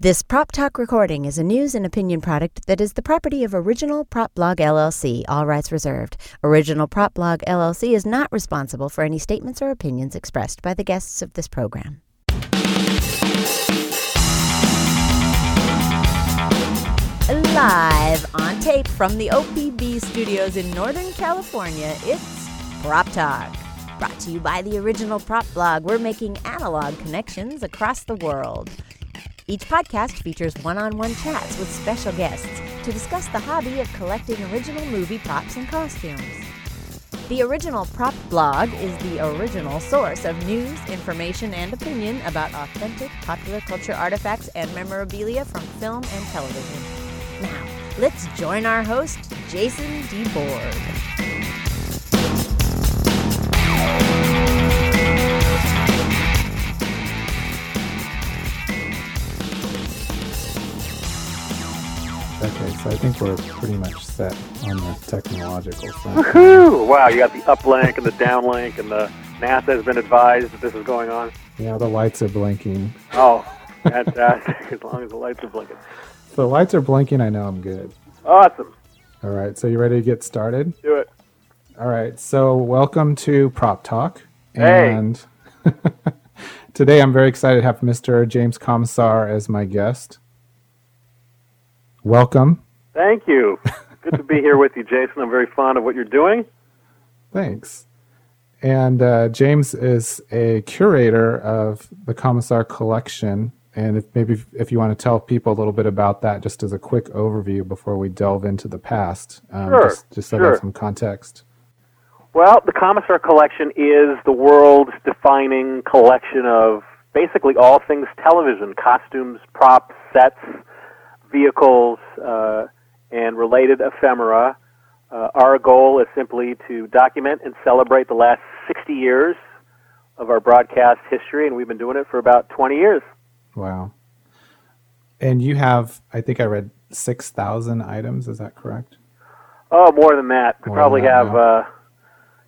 This Prop Talk recording is a news and opinion product that is the property of Original Prop Blog LLC, all rights reserved. Original Prop Blog LLC is not responsible for any statements or opinions expressed by the guests of this program. Live on tape from the OPB studios in Northern California, it's Prop Talk. Brought to you by the Original Prop Blog. We're making analog connections across the world. Each podcast features one on one chats with special guests to discuss the hobby of collecting original movie props and costumes. The Original Prop Blog is the original source of news, information, and opinion about authentic popular culture artifacts and memorabilia from film and television. Now, let's join our host, Jason DeBoard. Okay, so I think we're pretty much set on the technological front. Woohoo! Wow, you got the uplink and the downlink, and the NASA has been advised that this is going on. Yeah, the lights are blinking. Oh, fantastic! as long as the lights are blinking. If the lights are blinking, I know I'm good. Awesome. All right, so you ready to get started? Do it. All right, so welcome to Prop Talk. Hey. And today I'm very excited to have Mr. James Comisar as my guest. Welcome. Thank you. Good to be here with you, Jason. I'm very fond of what you're doing. Thanks. And uh, James is a curator of the Comisar collection. And if maybe if you want to tell people a little bit about that, just as a quick overview before we delve into the past, um, Sure, just, just so sure. there's some context. Well, the Comisar Collection is the world's defining collection of basically all things television costumes, props, sets, vehicles, uh, and related ephemera. Uh, our goal is simply to document and celebrate the last 60 years of our broadcast history, and we've been doing it for about 20 years. Wow. And you have, I think I read 6,000 items. Is that correct? Oh, more than that. We More probably that have now. uh,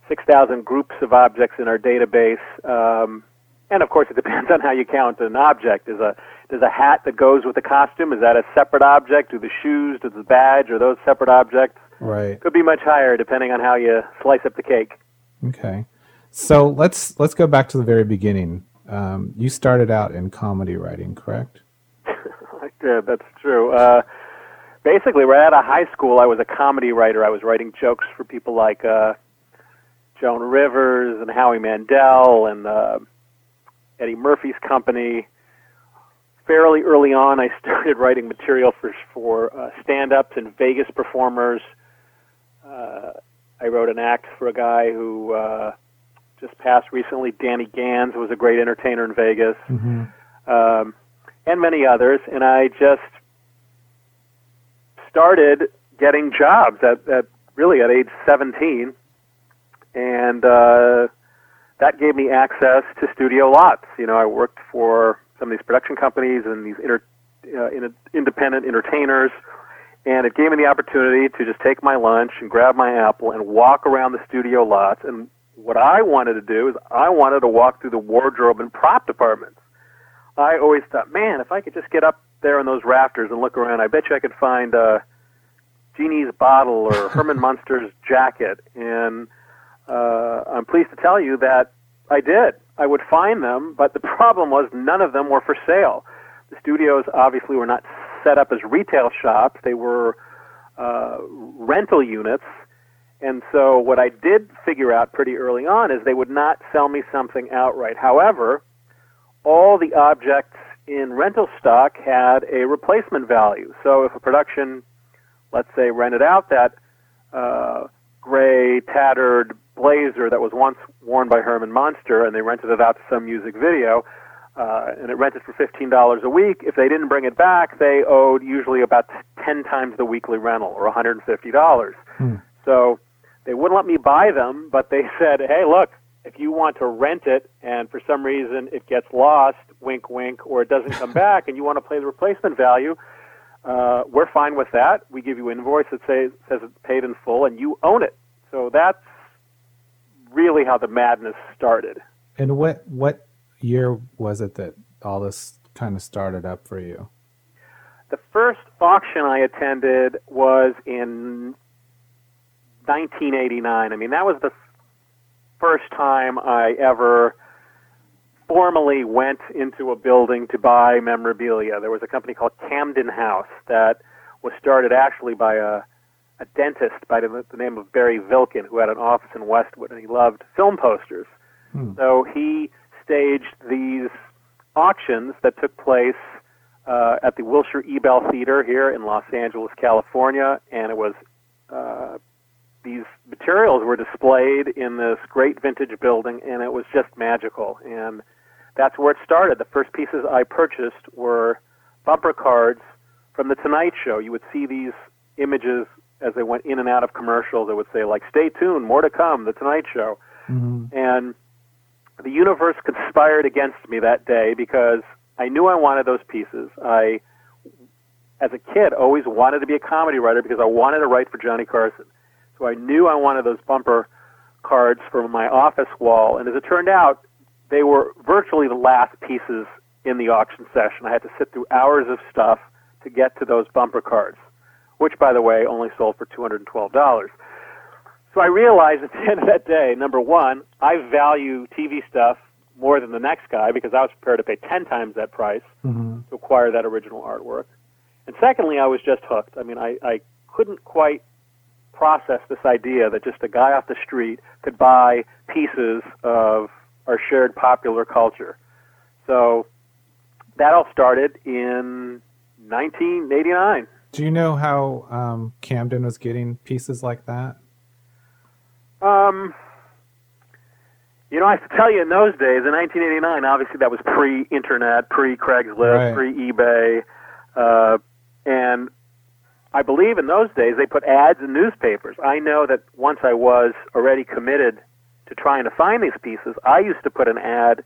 6,000 groups of objects in our database. Um, and of course, it depends on how you count an object. Is a does a hat that goes with the costume is that a separate object? Do the shoes, does the badge, are those separate objects? Right. Could be much higher depending on how you slice up the cake. Okay. So let's let's go back to the very beginning. Um, you started out in comedy writing, correct? yeah, that's true. Uh, basically, right out of high school, I was a comedy writer. I was writing jokes for people like uh, Joan Rivers and Howie Mandel and uh, Eddie Murphy's company. Fairly early on, I started writing material for for uh, stand-ups and Vegas performers. Uh, I wrote an act for a guy who uh, just passed recently, Danny Gans, was a great entertainer in Vegas Mm-hmm. um, and many others. And I just started getting jobs at, at really at age 17, and uh, that gave me access to studio lots. You know, I worked for some of these production companies and these inter, uh, in, independent entertainers. And it gave me the opportunity to just take my lunch and grab my apple and walk around the studio lots. And what I wanted to do is I wanted to walk through the wardrobe and prop departments. I always thought, man, if I could just get up there on those rafters and look around, I bet you I could find uh, Genie's bottle or Herman Munster's jacket. And uh, I'm pleased to tell you that I did. I would find them, but the problem was none of them were for sale. The studios obviously were not set up as retail shops; they were uh, rental units. And so, what I did figure out pretty early on is they would not sell me something outright. However, all the objects in rental stock had a replacement value. So, if a production, let's say, rented out that uh, gray, tattered blazer that was once worn by Herman Munster, and they rented it out to some music video, uh, and it rented for fifteen dollars a week. If they didn't bring it back, they owed usually about ten times the weekly rental, or one hundred and fifty dollars. Hmm. So they wouldn't let me buy them, but they said, "Hey, look, if you want to rent it, and for some reason it gets lost, wink, wink, or it doesn't come back, and you want to pay the replacement value." Uh, we're fine with that. We give you invoice that say, says it's paid in full, and you own it. So that's really how the madness started. And what what year was it that all this kind of started up for you? The first auction I attended was in 1989. I mean, that was the first time I ever formally went into a building to buy memorabilia. There was a company called Camden House that was started actually by a, a dentist by the, the name of Barry Vilkin, who had an office in Westwood, and he loved film posters. Hmm. So he staged these auctions that took place uh, at the Wilshire Ebell Theater here in Los Angeles, California, and it was uh, these materials were displayed in this great vintage building, and it was just magical. And that's where it started. The first pieces I purchased were bumper cards from The Tonight Show. You would see these images as they went in and out of commercials. It would say, like, stay tuned, more to come, The Tonight Show. Mhm. And the universe conspired against me that day because I knew I wanted those pieces. I, as a kid, always wanted to be a comedy writer because I wanted to write for Johnny Carson. So I knew I wanted those bumper cards for my office wall. And as it turned out, they were virtually the last pieces in the auction session. I had to sit through hours of stuff to get to those bumper cards, which, by the way, only sold for $212. So I realized at the end of that day, number one, I value TV stuff more than the next guy because I was prepared to pay 10 times that price Mhm. to acquire that original artwork. And secondly, I was just hooked. I mean, I, I couldn't quite process this idea that just a guy off the street could buy pieces of our shared popular culture. So that all started in 1989. Do you know how um, Camden was getting pieces like that? Um, you know, I have to tell you, in those days, in 1989, obviously that was pre-internet, pre-Craigslist, Right. pre-eBay, uh, and I believe in those days they put ads in newspapers. I know that once I was already committed to trying to find these pieces, I used to put an ad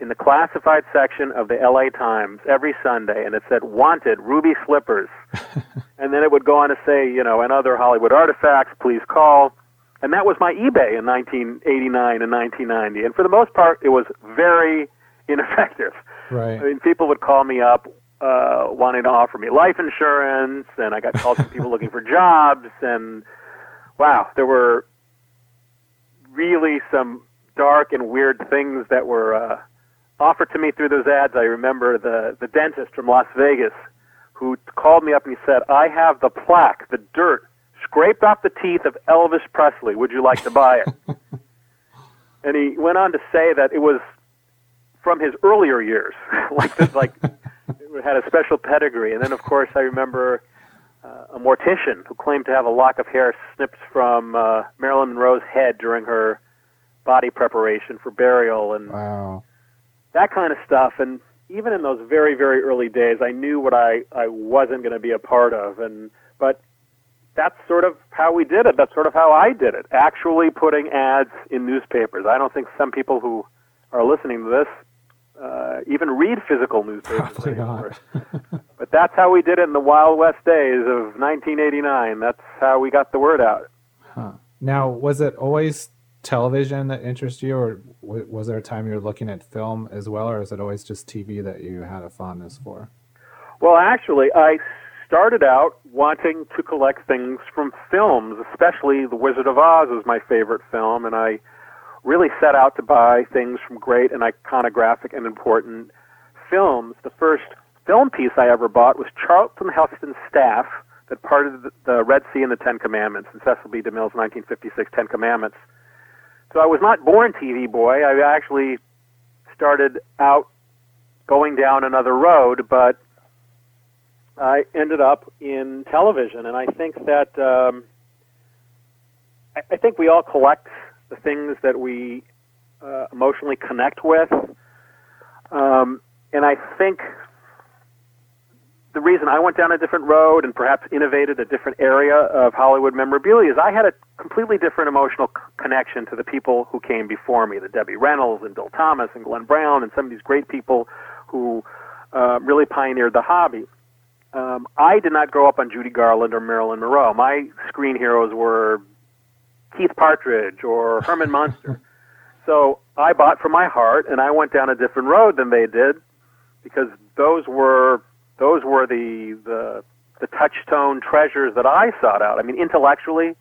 in the classified section of the LA Times every Sunday, and it said "Wanted Ruby Slippers," and then it would go on to say, you know, and other Hollywood artifacts. Please call. And that was my eBay in 1989 and 1990. And for the most part, it was very ineffective. Right. I mean, people would call me up uh, wanting to offer me life insurance, and I got calls from people looking for jobs. And wow, there were really some dark and weird things that were uh, offered to me through those ads. I remember the the dentist from Las Vegas who called me up and he said, "I have the plaque, the dirt." Scraped off the teeth of Elvis Presley. Would you like to buy it? and he went on to say that it was from his earlier years, like this, like it had a special pedigree. And then, of course, I remember uh, a mortician who claimed to have a lock of hair snipped from uh, Marilyn Monroe's head during her body preparation for burial, and Wow. That kind of stuff. And even in those very, very early days, I knew what I I wasn't going to be a part of, and but that's sort of how we did it. That's sort of how I did it. Actually, putting ads in newspapers. I don't think some people who are listening to this uh, even read physical newspapers Probably anymore. not. But that's how we did it in the Wild West days of 1989. That's how we got the word out. Huh. Now, was it always television that interested you, or w- was there a time you were looking at film as well, or is it always just TV that you had a fondness for? Well, actually, I started out wanting to collect things from films, especially The Wizard of Oz was my favorite film, and I really set out to buy things from great and iconographic and important films. The first film piece I ever bought was Charlton Heston's staff that parted the, the Red Sea and the Ten Commandments in Cecil B. DeMille's 1956 Ten Commandments. So I was not born TV boy. I actually started out going down another road, but I ended up in television, and I think that um, I, I think we all collect the things that we uh, emotionally connect with, um, and I think the reason I went down a different road and perhaps innovated a different area of Hollywood memorabilia is I had a completely different emotional c- connection to the people who came before me, the Debbie Reynolds and Bill Thomas and Glenn Brown and some of these great people who uh, really pioneered the hobby. Um, I did not grow up on Judy Garland or Marilyn Monroe. My screen heroes were Keith Partridge or Herman Munster. So I bought from my heart, and I went down a different road than they did because those were those were the the the touchstone treasures that I sought out. I mean, intellectually,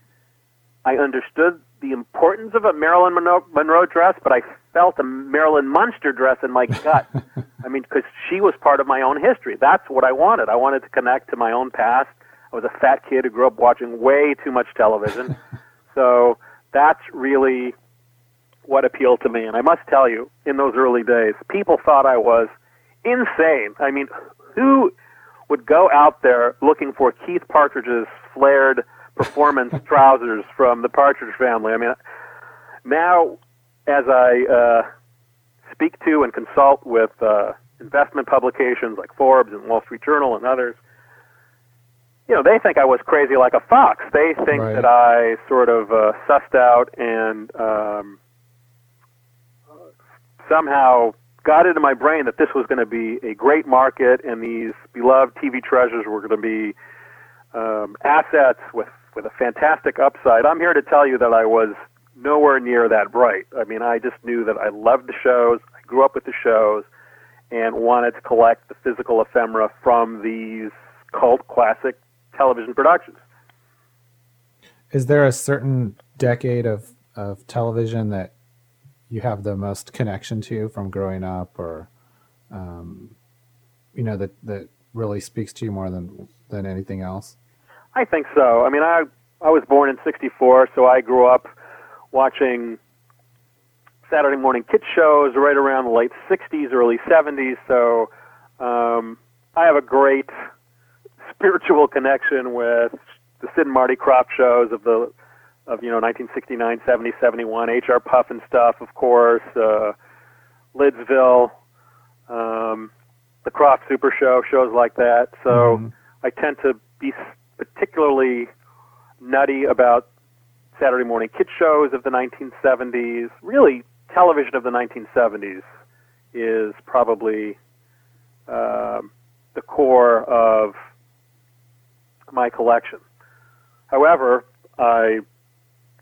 I understood the importance of a Marilyn Monroe, Monroe dress, but I felt a Marilyn Munster dress in my gut. I mean, because she was part of my own history. That's what I wanted. I wanted to connect to my own past. I was a fat kid who grew up watching way too much television. so that's really what appealed to me. And I must tell you, in those early days, people thought I was insane. I mean, who would go out there looking for Keith Partridge's flared performance trousers from the Partridge family? I mean, now as I uh, speak to and consult with uh, investment publications like Forbes and Wall Street Journal and others, you know, they think I was crazy like a fox. They think Right. that I sort of uh, sussed out and um, somehow got into my brain that this was going to be a great market and these beloved TV treasures were going to be um, assets with, with a fantastic upside. I'm here to tell you that I was nowhere near that bright. I mean, I just knew that I loved the shows, I grew up with the shows, and wanted to collect the physical ephemera from these cult classic television productions. Is there a certain decade of, of television that you have the most connection to from growing up or, um, you know, that, that really speaks to you more than, than anything else? I think so. I mean, I I was born in '64, so I grew up watching Saturday morning kids shows right around the late '60s, early '70s. So um, I have a great spiritual connection with the Sid and Marty Krofft shows of the of you know 1969, 70, 71, H.R. Pufnstuf, of course, uh, Lidsville, um, the Krofft Super Show, shows like that. So Mhm. I tend to be particularly nutty about Saturday morning kid shows of the 1970s. Really, television of the 1970s is probably um, the core of my collection. However, I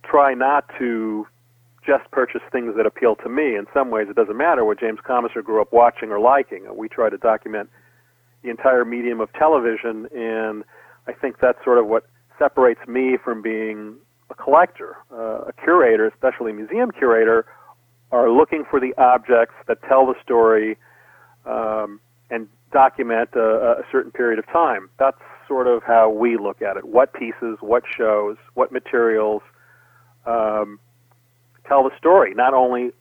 try not to just purchase things that appeal to me. In some ways, it doesn't matter what James Comisar grew up watching or liking. We try to document the entire medium of television, and I think that's sort of what separates me from being a collector. Uh, a curator, especially a museum curator, are looking for the objects that tell the story um, and document a, a certain period of time. That's sort of how we look at it. What pieces, what shows, what materials um, tell the story, not only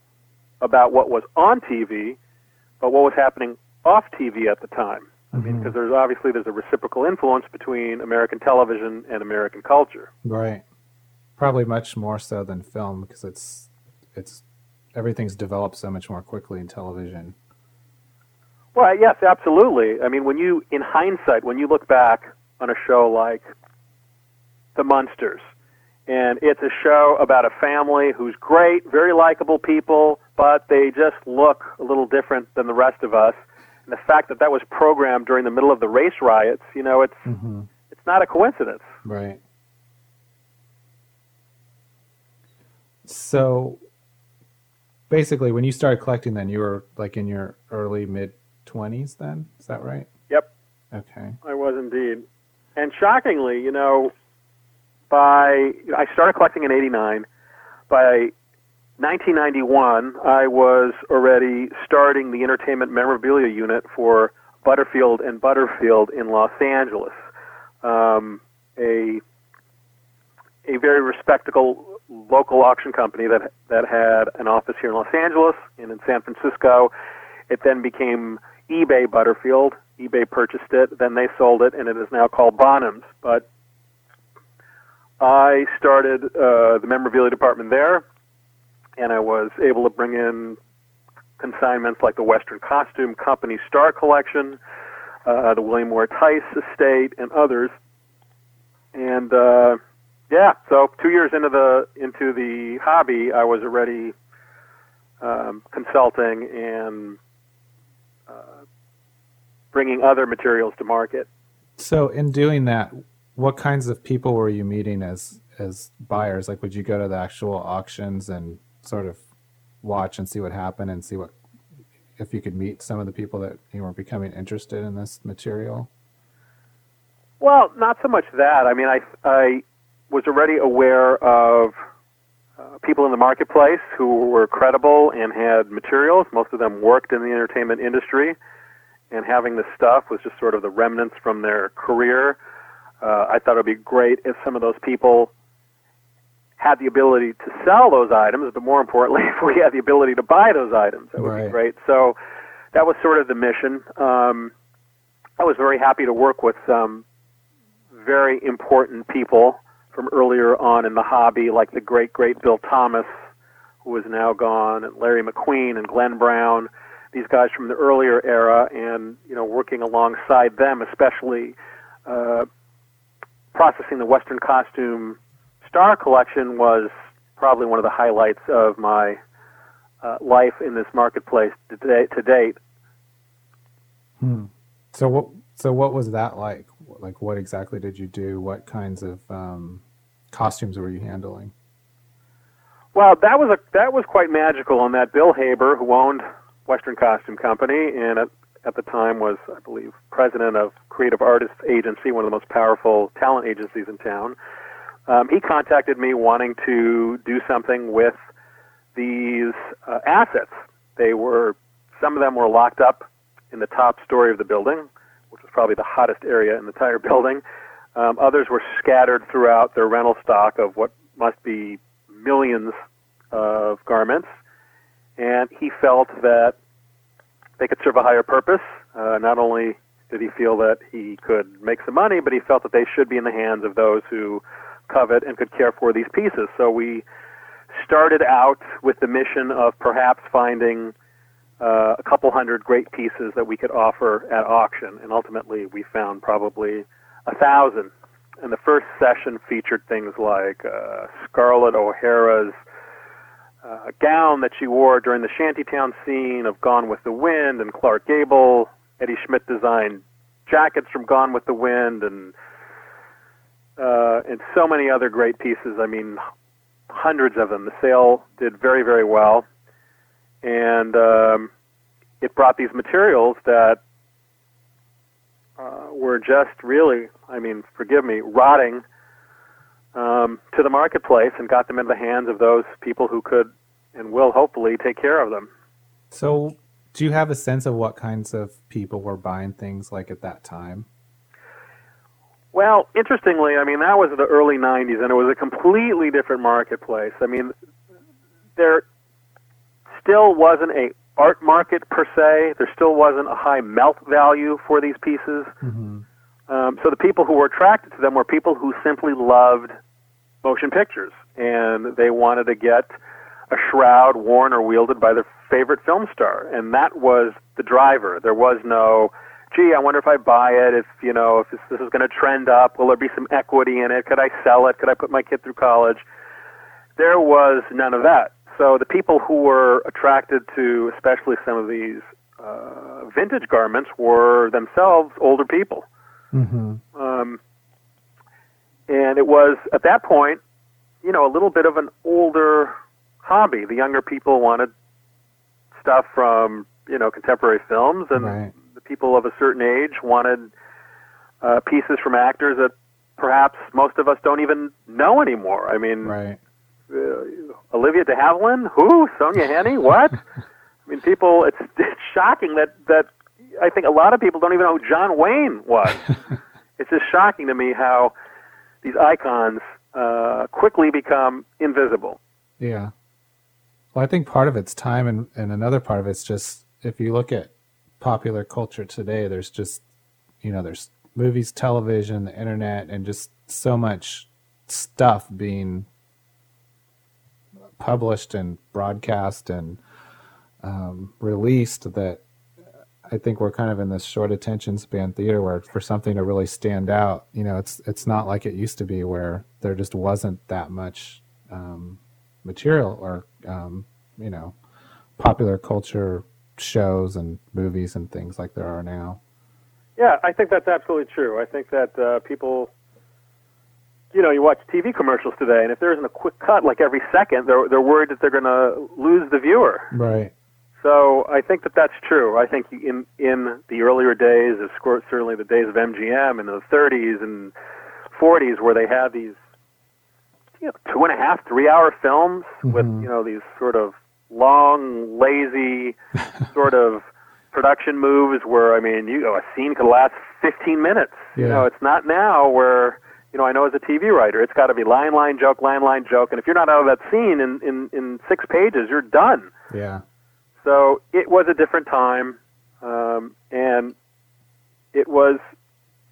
about what was on TV, but what was happening off TV at the time. I mean, because there's obviously there's a reciprocal influence between American television and American culture. Right. Probably much more so than film because it's it's everything's developed so much more quickly in television. Well, yes, absolutely. I mean, when you, in hindsight, when you look back on a show like The Munsters, and it's a show about a family who's great, very likable people, but they just look a little different than the rest of us. And the fact that that was programmed during the middle of the race riots, you know, it's Mm-hmm. it's not a coincidence. Right. So basically when you started collecting then you were like in your early mid 20s then is that right Yep. okay I was indeed. And shockingly, you know, by I started collecting in '89. By 1991, I was already starting the entertainment memorabilia unit for Butterfield and Butterfield in Los Angeles, um, a a very respectable local auction company that that had an office here in Los Angeles and in San Francisco. It then became eBay Butterfield. eBay purchased it, then they sold it, and it is now called Bonhams. But I started uh, the memorabilia department there, and I was able to bring in consignments like the Western Costume Company Star Collection, uh, the William Moore Tice Estate, and others. And uh, yeah, so two years into the into the hobby, I was already um, consulting and uh, bringing other materials to market. so in doing that what kinds of people were you meeting as as buyers like would you go to the actual auctions and sort of watch and see what happened and see what if you could meet some of the people that you were becoming interested in this material? Well, not so much that. I mean, I I was already aware of uh, people in the marketplace who were credible and had materials. Most of them worked in the entertainment industry, and having this stuff was just sort of the remnants from their career. Uh, I thought it would be great if some of those people had the ability to sell those items, but more importantly, if we had the ability to buy those items, that would Right. be great. So that was sort of the mission. Um, I was very happy to work with some very important people from earlier on in the hobby, like the great, great Bill Thomas, who is now gone, and Larry McQueen and Glenn Brown. These guys from the earlier era, and you know, working alongside them, especially uh, processing the Western costume Star collection was probably one of the highlights of my uh, life in this marketplace to date. To date. Hmm. So what? So what was that like? Like, what exactly did you do? What kinds of um, costumes were you handling? Well, that was a that was quite magical. On that, Bill Haber, who owned Western Costume Company, and at, at the time was, I believe, president of Creative Artists Agency, one of the most powerful talent agencies in town. Um, he contacted me wanting to do something with these uh, assets. They were some of them were locked up in the top story of the building, which was probably the hottest area in the entire building. Um, others were scattered throughout their rental stock of what must be millions of garments. And he felt that they could serve a higher purpose. Uh, not only did he feel that he could make some money, but he felt that they should be in the hands of those who covet and could care for these pieces. So we started out with the mission of perhaps finding uh, a couple hundred great pieces that we could offer at auction, and ultimately we found probably a thousand. And the first session featured things like uh, Scarlett O'Hara's uh, gown that she wore during the shantytown scene of Gone with the Wind, and Clark Gable. Eddie Schmidt designed jackets from Gone with the Wind, and uh, and so many other great pieces. I mean, hundreds of them. The sale did very, very well, and um, it brought these materials that uh, were just really, I mean, forgive me, rotting um, to the marketplace and got them into the hands of those people who could and will hopefully take care of them. So, do you have a sense of what kinds of people were buying things like at that time? Well, interestingly, I mean, that was the early 90s, and it was a completely different marketplace. I mean, there still wasn't a art market per se. There still wasn't a high melt value for these pieces. Mm-hmm. Um, so the people who were attracted to them were people who simply loved motion pictures, and they wanted to get a shroud worn or wielded by their favorite film star, and that was the driver. There was no, gee, I wonder if I buy it. If you know, if this, this is going to trend up, will there be some equity in it? Could I sell it? Could I put my kid through college? There was none of that. So the people who were attracted to, especially some of these uh, vintage garments, were themselves older people. Mm-hmm. Um, and it was at that point, you know, a little bit of an older hobby. The younger people wanted stuff from, you know, contemporary films, and Right. the people of a certain age wanted uh, pieces from actors that perhaps most of us don't even know anymore. I mean, Right. uh, Olivia de Havilland, who? Sonja Henie, what? I mean, people. It's it's shocking that that I think a lot of people don't even know who John Wayne was. it's just shocking to me how these icons uh, quickly become invisible. Yeah. Well, I think part of it's time, and, and another part of it's just if you look at popular culture today, there's just, you know, there's movies, television, the internet, and just so much stuff being published and broadcast and um, released that I think we're kind of in this short attention span theater where for something to really stand out, you know, it's it's not like it used to be where there just wasn't that much um, material or um, you know popular culture shows and movies and things like there are now. Yeah, I think that's absolutely true. I think that uh, people, you know, you watch TV commercials today, and if there isn't a quick cut like every second, they're they're worried that they're going to lose the viewer. Right. So I think that that's true. I think in in the earlier days, of course, certainly the days of MGM in the 30s and 40s, where they had these you know, two and a half, three hour films mm-hmm. with you know these sort of long, lazy sort of production moves where I mean, you know, a scene could last 15 minutes. Yeah. You know, it's not now where you know I know as a TV writer, it's got to be line, line, joke, line, line, joke, and if you're not out of that scene in in in six pages, you're done. Yeah. So it was a different time, um, and it was,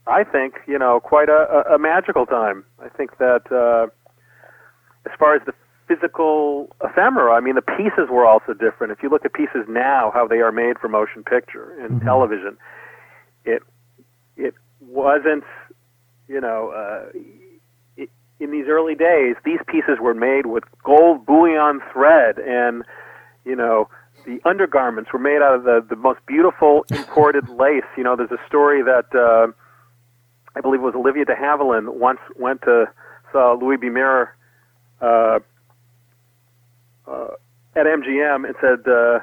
I think, you know, quite a, a magical time. I think that uh, as far as the physical ephemera, I mean, the pieces were also different. If you look at pieces now, how they are made for motion picture and mm-hmm. television, it it wasn't, you know. Uh, in these early days, these pieces were made with gold bullion thread and, you know, the undergarments were made out of the, the most beautiful imported lace. You know, there's a story that uh, I believe it was Olivia de Havilland once went to saw Louis B. Mayer uh, uh, at MGM and said, uh,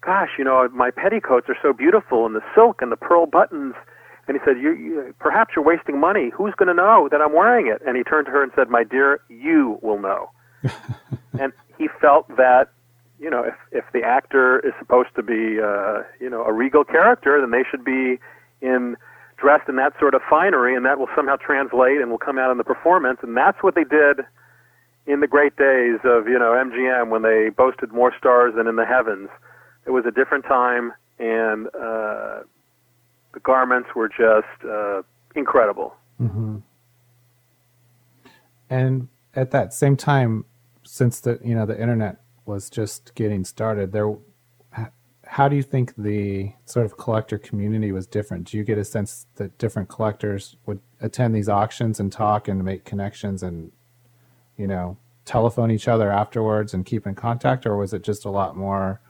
"Gosh, you know, my petticoats are so beautiful, and the silk and the pearl buttons." And he said, you, you, "Perhaps you're wasting money. Who's going to know that I'm wearing it?" And he turned to her and said, "My dear, you will know." and he felt that you know, if if the actor is supposed to be, uh, you know, a regal character, then they should be in dressed in that sort of finery, and that will somehow translate and will come out in the performance. And that's what they did in the great days of you know MGM when they boasted more stars than in the heavens. It was a different time, and uh, the garments were just uh, incredible. Mm-hmm. And at that same time, since the you know the internet was just getting started, there how do you think the sort of collector community was different? Do you get a sense that different collectors would attend these auctions and talk and make connections and you know telephone each other afterwards and keep in contact, or was it just a lot more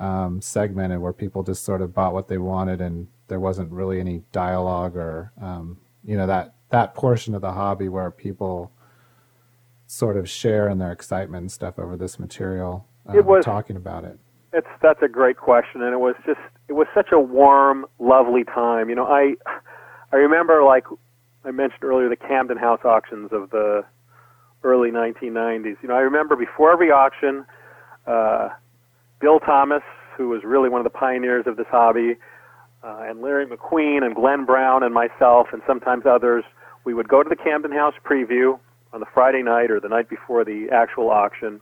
um, segmented where people just sort of bought what they wanted and there wasn't really any dialogue or um, you know that that portion of the hobby where people sort of share in their excitement and stuff over this material. Um, it was talking about it. It's that's a great question, and it was just it was such a warm, lovely time. You know, I I remember like I mentioned earlier the Camden House auctions of the early 1990s. You know, I remember before every auction, uh, Bill Thomas, who was really one of the pioneers of this hobby, uh, and Larry McQueen and Glenn Brown and myself and sometimes others, we would go to the Camden House preview on the Friday night or the night before the actual auction.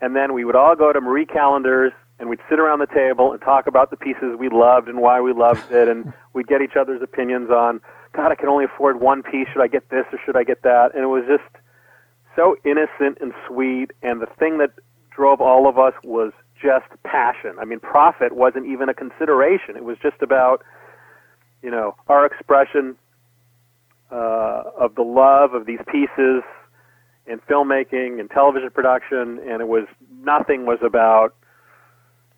And then we would all go to Marie Callender's and we'd sit around the table and talk about the pieces we loved and why we loved it. And we'd get each other's opinions on, God, I can only afford one piece. Should I get this or should I get that? And it was just so innocent and sweet. And the thing that drove all of us was just passion. I mean, profit wasn't even a consideration. It was just about, you know, our expression uh, of the love of these pieces in filmmaking and television production, and it was nothing was about,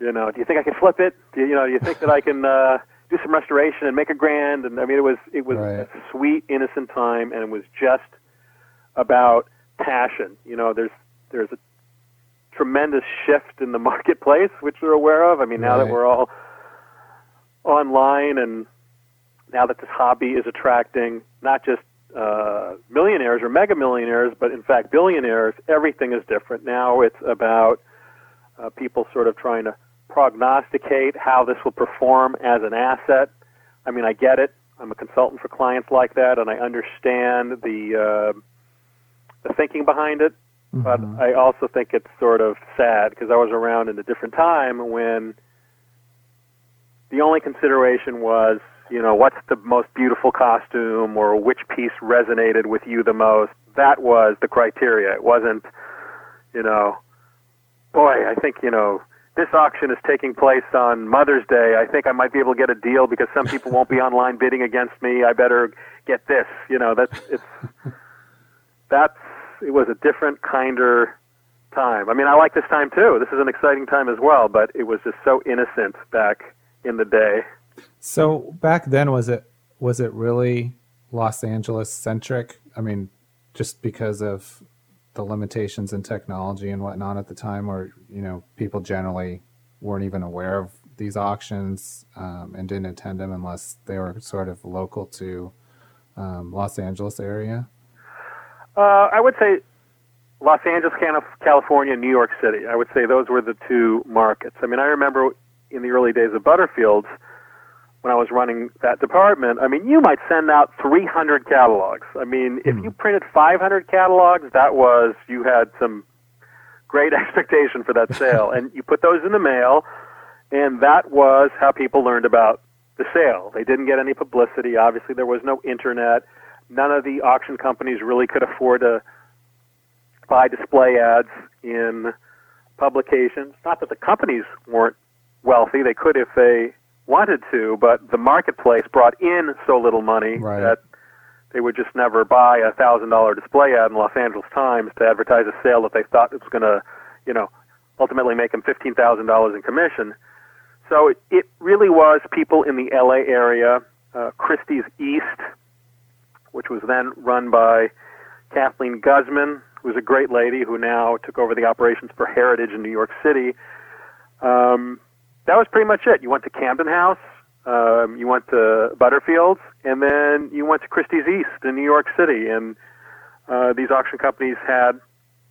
you know, do you think I can flip it? Do you, you know, do you think that I can uh, do some restoration and make a grand? And I mean, it was it was right. a sweet, innocent time, and it was just about passion. You know, there's there's a tremendous shift in the marketplace, which we're aware of. I mean, now right. that we're all online and now that this hobby is attracting not just uh, millionaires or mega millionaires, but in fact billionaires, everything is different. Now it's about uh, people sort of trying to prognosticate how this will perform as an asset. I mean, I get it. I'm a consultant for clients like that, and I understand the uh, the thinking behind it. Mm-hmm. But I also think it's sort of sad because I was around in a different time when the only consideration was you know, what's the most beautiful costume or which piece resonated with you the most. That was the criteria. It wasn't, you know, boy, I think, you know, this auction is taking place on Mother's Day. I think I might be able to get a deal because some people won't be online bidding against me. I better get this. You know, that's it's that's it was a different kinder time. I mean, I like this time too. This is an exciting time as well, but it was just so innocent back in the day. So back then, was it was it really Los Angeles centric? I mean, just because of the limitations in technology and whatnot at the time, or you know, people generally weren't even aware of these auctions um, and didn't attend them unless they were sort of local to um, Los Angeles area? Uh, I would say Los Angeles, California, New York City. I would say those were the two markets. I mean, I remember in the early days of Butterfields when I was running that department. I mean, you might send out 300 catalogs. I mean, if hmm. you printed 500 catalogs, that was you had some great expectation for that sale, and you put those in the mail, and that was how people learned about the sale. They didn't get any publicity. Obviously, there was no internet. None of the auction companies really could afford to buy display ads in publications. Not that the companies weren't wealthy; they could if they wanted to, but the marketplace brought in so little money right. that they would just never buy a thousand dollar display ad in Los Angeles Times to advertise a sale that they thought it was going to, you know, ultimately make them fifteen thousand dollars in commission. So it, it really was people in the LA area, uh, Christie's East, which was then run by Kathleen Guzman, who was a great lady who now took over the operations for Heritage in New York City. Um, that was pretty much it. You went to Camden House, um, you went to Butterfields, and then you went to Christie's East in New York City. And uh, these auction companies had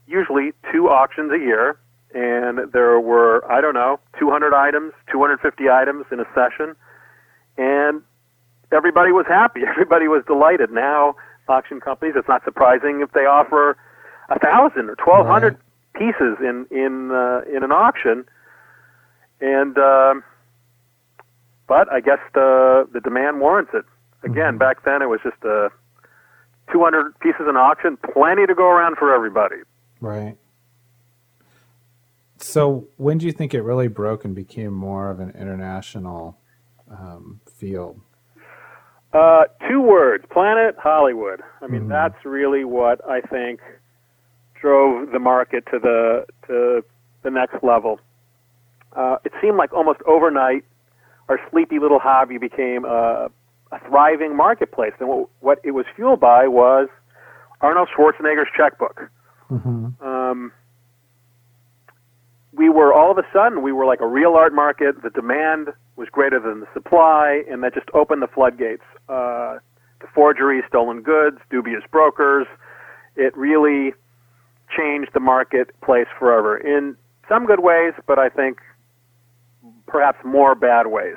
usually two auctions a year, and there were I don't know 200 items, 250 items in a session, and everybody was happy. Everybody was delighted. Now auction companies, it's not surprising if they offer a thousand or 1,200 right. pieces in in uh, in an auction, and. Um, but I guess the the demand warrants it. Again, mm-hmm. back then it was just a uh, 200 pieces in auction, plenty to go around for everybody. Right. So when do you think it really broke and became more of an international um, field? Uh, two words: Planet Hollywood. I mean, mm-hmm. that's really what I think drove the market to the to the next level. Uh, it seemed like almost overnight our sleepy little hobby became a, a thriving marketplace. And what, what it was fueled by was Arnold Schwarzenegger's checkbook. Mm-hmm. Um, we were all of a sudden we were like a real art market. The demand was greater than the supply, and that just opened the floodgates uh, to forgery, stolen goods, dubious brokers. It really changed the marketplace forever in some good ways, but I think perhaps more bad ways.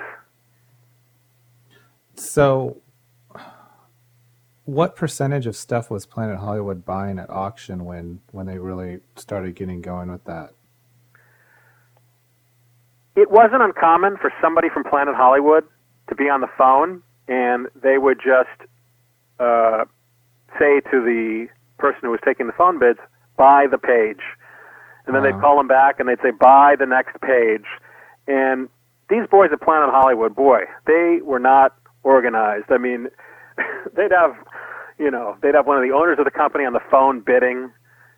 So, what percentage of stuff was Planet Hollywood buying at auction when when they really started getting going with that? It wasn't uncommon for somebody from Planet Hollywood to be on the phone and they would just uh, say to the person who was taking the phone bids, "Buy the page," and then they'd call them back and they'd say, "Buy the next page." And these boys at Planet Hollywood, boy, they were not organized. I mean, they'd have, you know, they'd have one of the owners of the company on the phone bidding.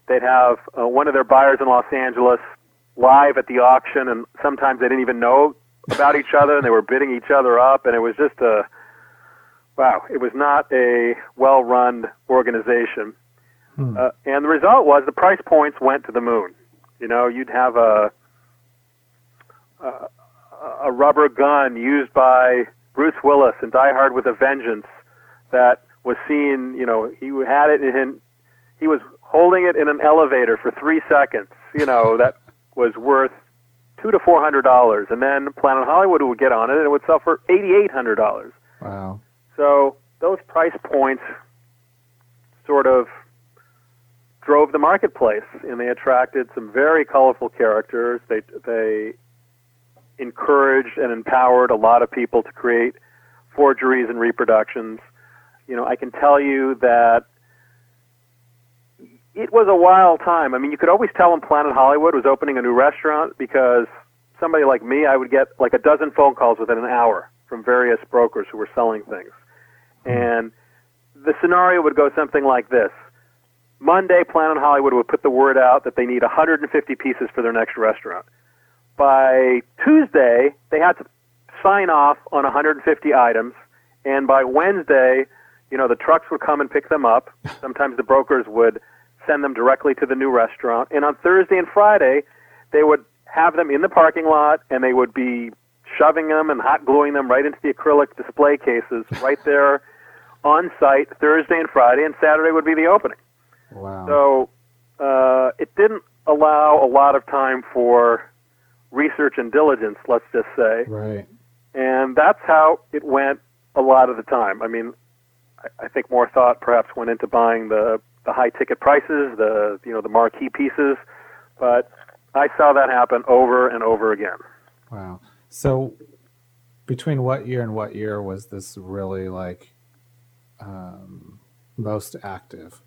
They'd have uh, one of their buyers in Los Angeles live at the auction, and sometimes they didn't even know about each other, and they were bidding each other up, and it was just a wow. It was not a well-run organization, hmm. uh, and the result was the price points went to the moon. You know, you'd have a a, a rubber gun used by Bruce Willis in Die Hard with a Vengeance that was seen, you know, he had it in, he was holding it in an elevator for three seconds, you know, that was worth two to four hundred dollars, and then Planet Hollywood would get on it, and it would sell for eighty-eight hundred dollars. Wow! So those price points sort of drove the marketplace, and they attracted some very colorful characters. They they encouraged and empowered a lot of people to create forgeries and reproductions. You know, I can tell you that it was a wild time. I mean, you could always tell when Planet Hollywood was opening a new restaurant because somebody like me, I would get like a dozen phone calls within an hour from various brokers who were selling things. Hmm. And the scenario would go something like this. Monday, Planet Hollywood would put the word out that they need 150 pieces for their next restaurant by Tuesday, they had to sign off on 150 items, and by Wednesday, you know, the trucks would come and pick them up. Sometimes the brokers would send them directly to the new restaurant, and on Thursday and Friday, they would have them in the parking lot, and they would be shoving them and hot gluing them right into the acrylic display cases right there on site Thursday and Friday, and Saturday would be the opening. Wow. So uh, it didn't allow a lot of time for research and diligence, let's just say. right. And that's how it went a lot of the time. I mean, I, I think more thought perhaps went into buying the, the high ticket prices, the you know the marquee pieces, but I saw that happen over and over again. Wow. So between what year and what year was this really like um, most active?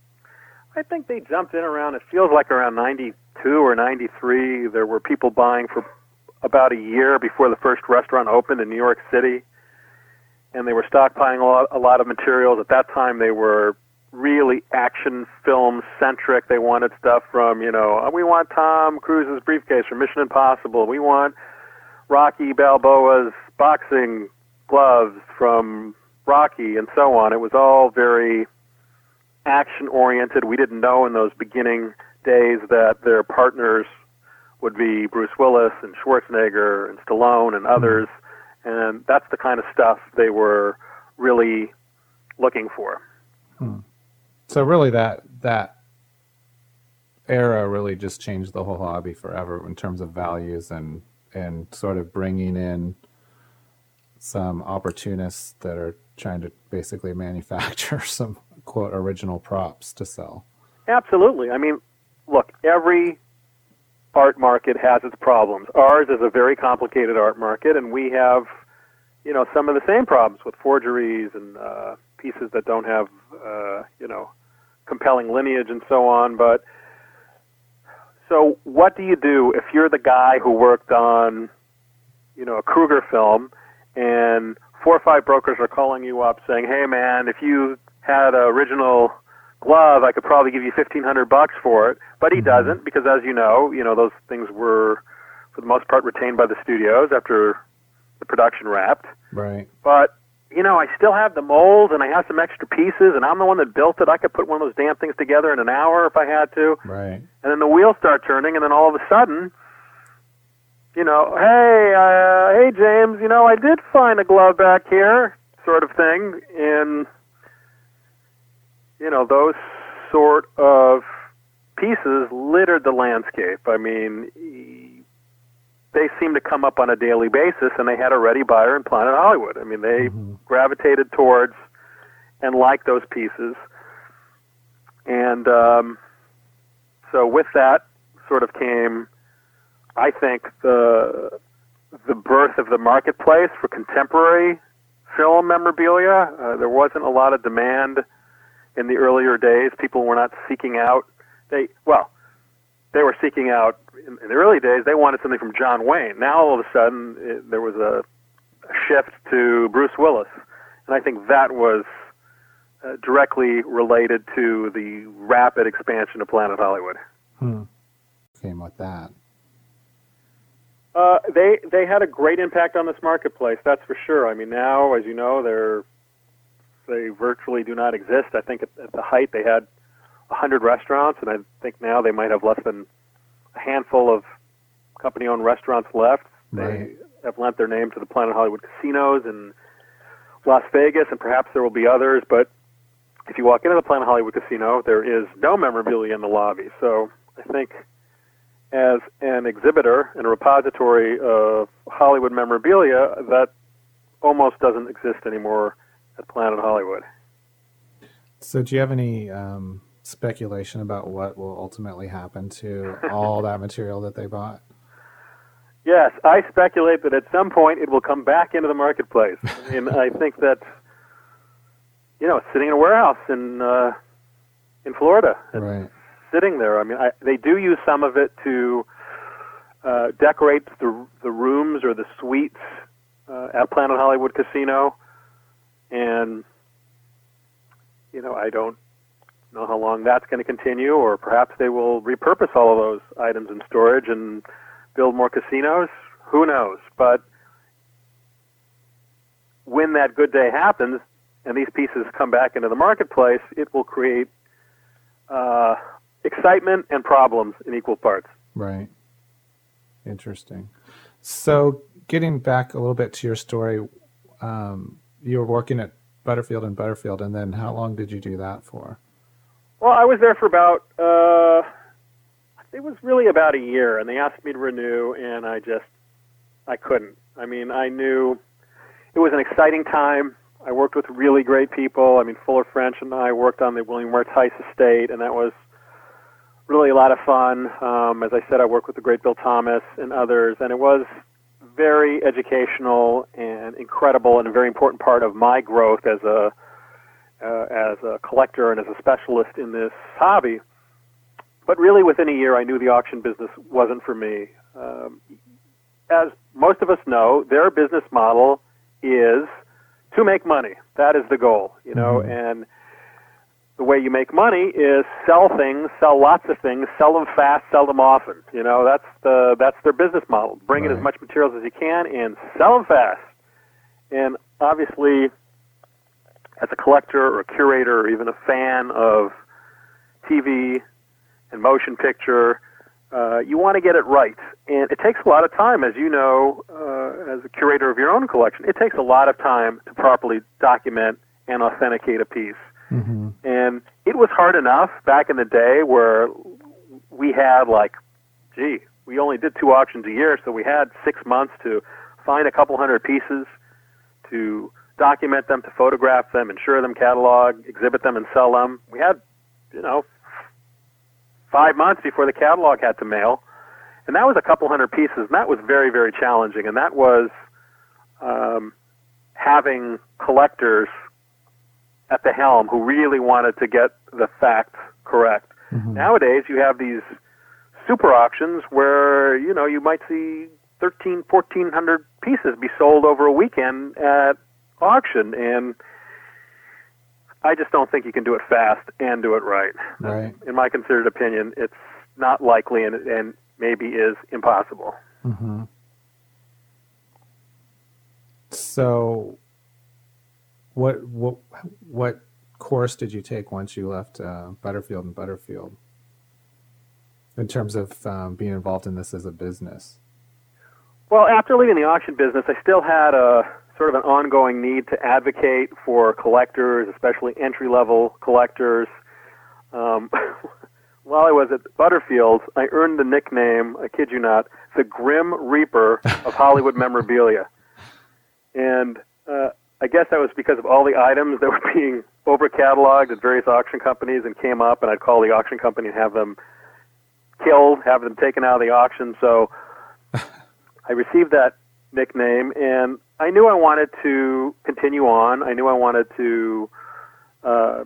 I think they jumped in around. It feels like around '92 or '93. There were people buying for about a year before the first restaurant opened in New York City, and they were stockpiling a lot, a lot of materials. At that time, they were really action film centric. They wanted stuff from you know we want Tom Cruise's briefcase from Mission Impossible. We want Rocky Balboa's boxing gloves from Rocky, and so on. It was all very action oriented. We didn't know in those beginning days that their partners would be Bruce Willis and Schwarzenegger and Stallone and others, and that's the kind of stuff they were really looking for. Hmm. So really, that that era really just changed the whole hobby forever in terms of values and and sort of bringing in some opportunists that are trying to basically manufacture some quote original props to sell. Absolutely. I mean, look, every art market has its problems. Ours is a very complicated art market, and we have, you know, some of the same problems with forgeries and uh, pieces that don't have, uh, you know, compelling lineage and so on. But so, what do you do if you're the guy who worked on, you know, a Krueger film, and four or five brokers are calling you up saying, "Hey, man, if you had an original glove, I could probably give you fifteen hundred bucks for it." But he doesn't because, as you know, you know those things were, for the most part, retained by the studios after the production wrapped. Right. But you know, I still have the molds and I have some extra pieces, and I'm the one that built it. I could put one of those damn things together in an hour if I had to. Right. And then the wheels start turning, and then all of a sudden, you know, hey, uh, hey, James, you know, I did find a glove back here, sort of thing. And, you know, those sort of pieces littered the landscape. I mean, they seem to come up on a daily basis, and they had a ready buyer in Planet Hollywood. I mean, they gravitated towards and liked those pieces. And um, so with that sort of came, I think, the the birth of the marketplace for contemporary film memorabilia. Uh, there wasn't a lot of demand in the earlier days. People were not seeking out. They well, they were seeking out in, in the early days. They wanted something from John Wayne. Now all of a sudden it, there was a, a shift to Bruce Willis, and I think that was uh, directly related to the rapid expansion of Planet Hollywood. Hmm. Came with that. Uh, they they had a great impact on this marketplace. That's for sure. I mean, now, as you know, they're they virtually do not exist. I think at, at the height they had a hundred restaurants, and I think now they might have less than a handful of company-owned restaurants left. Right. They have lent their name to the Planet Hollywood casinos in Las Vegas, and perhaps there will be others. But if you walk into the Planet Hollywood casino, there is no memorabilia in the lobby. So I think as an exhibitor and a repository of Hollywood memorabilia, that almost doesn't exist anymore at Planet Hollywood. So, do you have any um, speculation about what will ultimately happen to all that material that they bought? Yes, I speculate that at some point it will come back into the marketplace. I mean, I think that you know, it's sitting in a warehouse in uh, in Florida. It's Right. sitting there. I mean, I, they do use some of it to uh, decorate the the rooms or the suites uh, at Planet Hollywood Casino, and you know, I don't know how long that's going to continue, or perhaps they will repurpose all of those items in storage and build more casinos. Who knows? But when that good day happens and these pieces come back into the marketplace, it will create uh, excitement and problems in equal parts. Right. Interesting. So, getting back a little bit to your story, um, you were working at Butterfield and Butterfield, and then how long did you do that for? Well, I was there for about uh, it was really about a year, and they asked me to renew, and I just I couldn't. I mean, I knew it was an exciting time. I worked with really great people. I mean, Fuller French and I worked on the William Ware Theiss estate, and that was really a lot of fun. Um, as I said, I worked with the great Bill Thomas and others, and it was very educational and incredible, and a very important part of my growth as a uh, as a collector and as a specialist in this hobby. But really, within a year, I knew the auction business wasn't for me. Um, as most of us know, their business model is to make money. That is the goal, you know, mm-hmm. and the way you make money is sell things, sell lots of things, sell them fast, sell them often. You know, that's the that's their business model. Bring right. in as much materials as you can and sell them fast. And obviously, as a collector or a curator or even a fan of TV and motion picture, uh, you want to get it right. And it takes a lot of time, as you know, uh, as a curator of your own collection. It takes a lot of time to properly document and authenticate a piece. Mm-hmm. And it was hard enough back in the day where we had like, gee, we only did two auctions a year, so we had six months to find a couple hundred pieces, to document them, to photograph them, insure them, catalog, exhibit them, and sell them. We had, you know, five months before the catalog had to mail, and that was a couple hundred pieces, and that was very, very challenging. And that was um, having collectors at the helm who really wanted to get the facts correct. Mm-hmm. Nowadays, you have these super auctions where you know you might see 13, 1400 pieces be sold over a weekend at auction, and I just don't think you can do it fast and do it right. Right. In my considered opinion, it's not likely and, and maybe is impossible. Mm-hmm. So, what what what course did you take once you left uh, Butterfield and Butterfield in terms of um, being involved in this as a business? Well, after leaving the auction business, I still had a sort of an ongoing need to advocate for collectors, especially entry level collectors. Um, while I was at Butterfield, I earned the nickname, I kid you not, the Grim Reaper of Hollywood memorabilia. And uh, I guess that was because of all the items that were being over cataloged at various auction companies and came up, and I'd call the auction company and have them killed, have them taken out of the auction. So I received that nickname, and I knew I wanted to continue on. I knew I wanted to uh,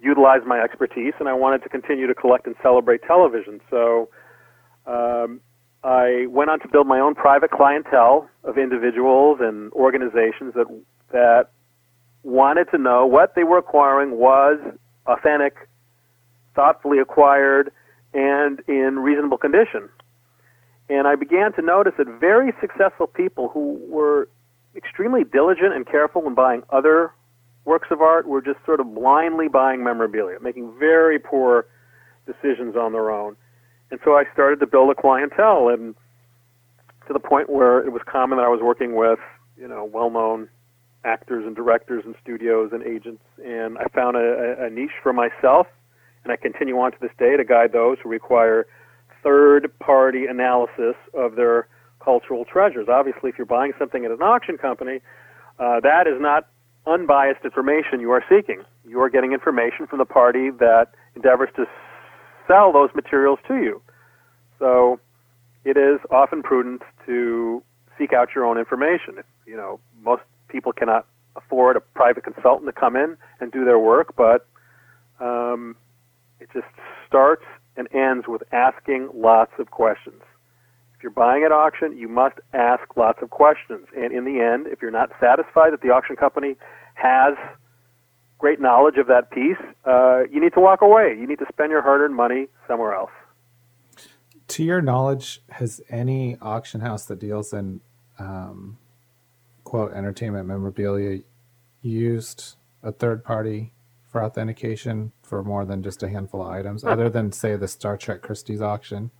utilize my expertise, and I wanted to continue to collect and celebrate television. So um, I went on to build my own private clientele of individuals and organizations that that wanted to know what they were acquiring was authentic, thoughtfully acquired, and in reasonable condition. And I began to notice that very successful people who were extremely diligent and careful when buying other works of art were just sort of blindly buying memorabilia, making very poor decisions on their own. And so I started to build a clientele, and to the point where it was common that I was working with, you know, well-known actors and directors and studios and agents, and I found a, a niche for myself, and I continue on to this day to guide those who require third-party analysis of their cultural treasures. Obviously, if you're buying something at an auction company, uh, that is not unbiased information you are seeking. You are getting information from the party that endeavors to sell those materials to you. So it is often prudent to seek out your own information. You know, most people cannot afford a private consultant to come in and do their work, but um, it just starts and ends with asking lots of questions. If you're buying at auction, you must ask lots of questions. And in the end, if you're not satisfied that the auction company has great knowledge of that piece, uh, you need to walk away. You need to spend your hard earned money somewhere else. To your knowledge, has any auction house that deals in um, quote entertainment memorabilia used a third party for authentication for more than just a handful of items, other than say the Star Trek Christie's auction?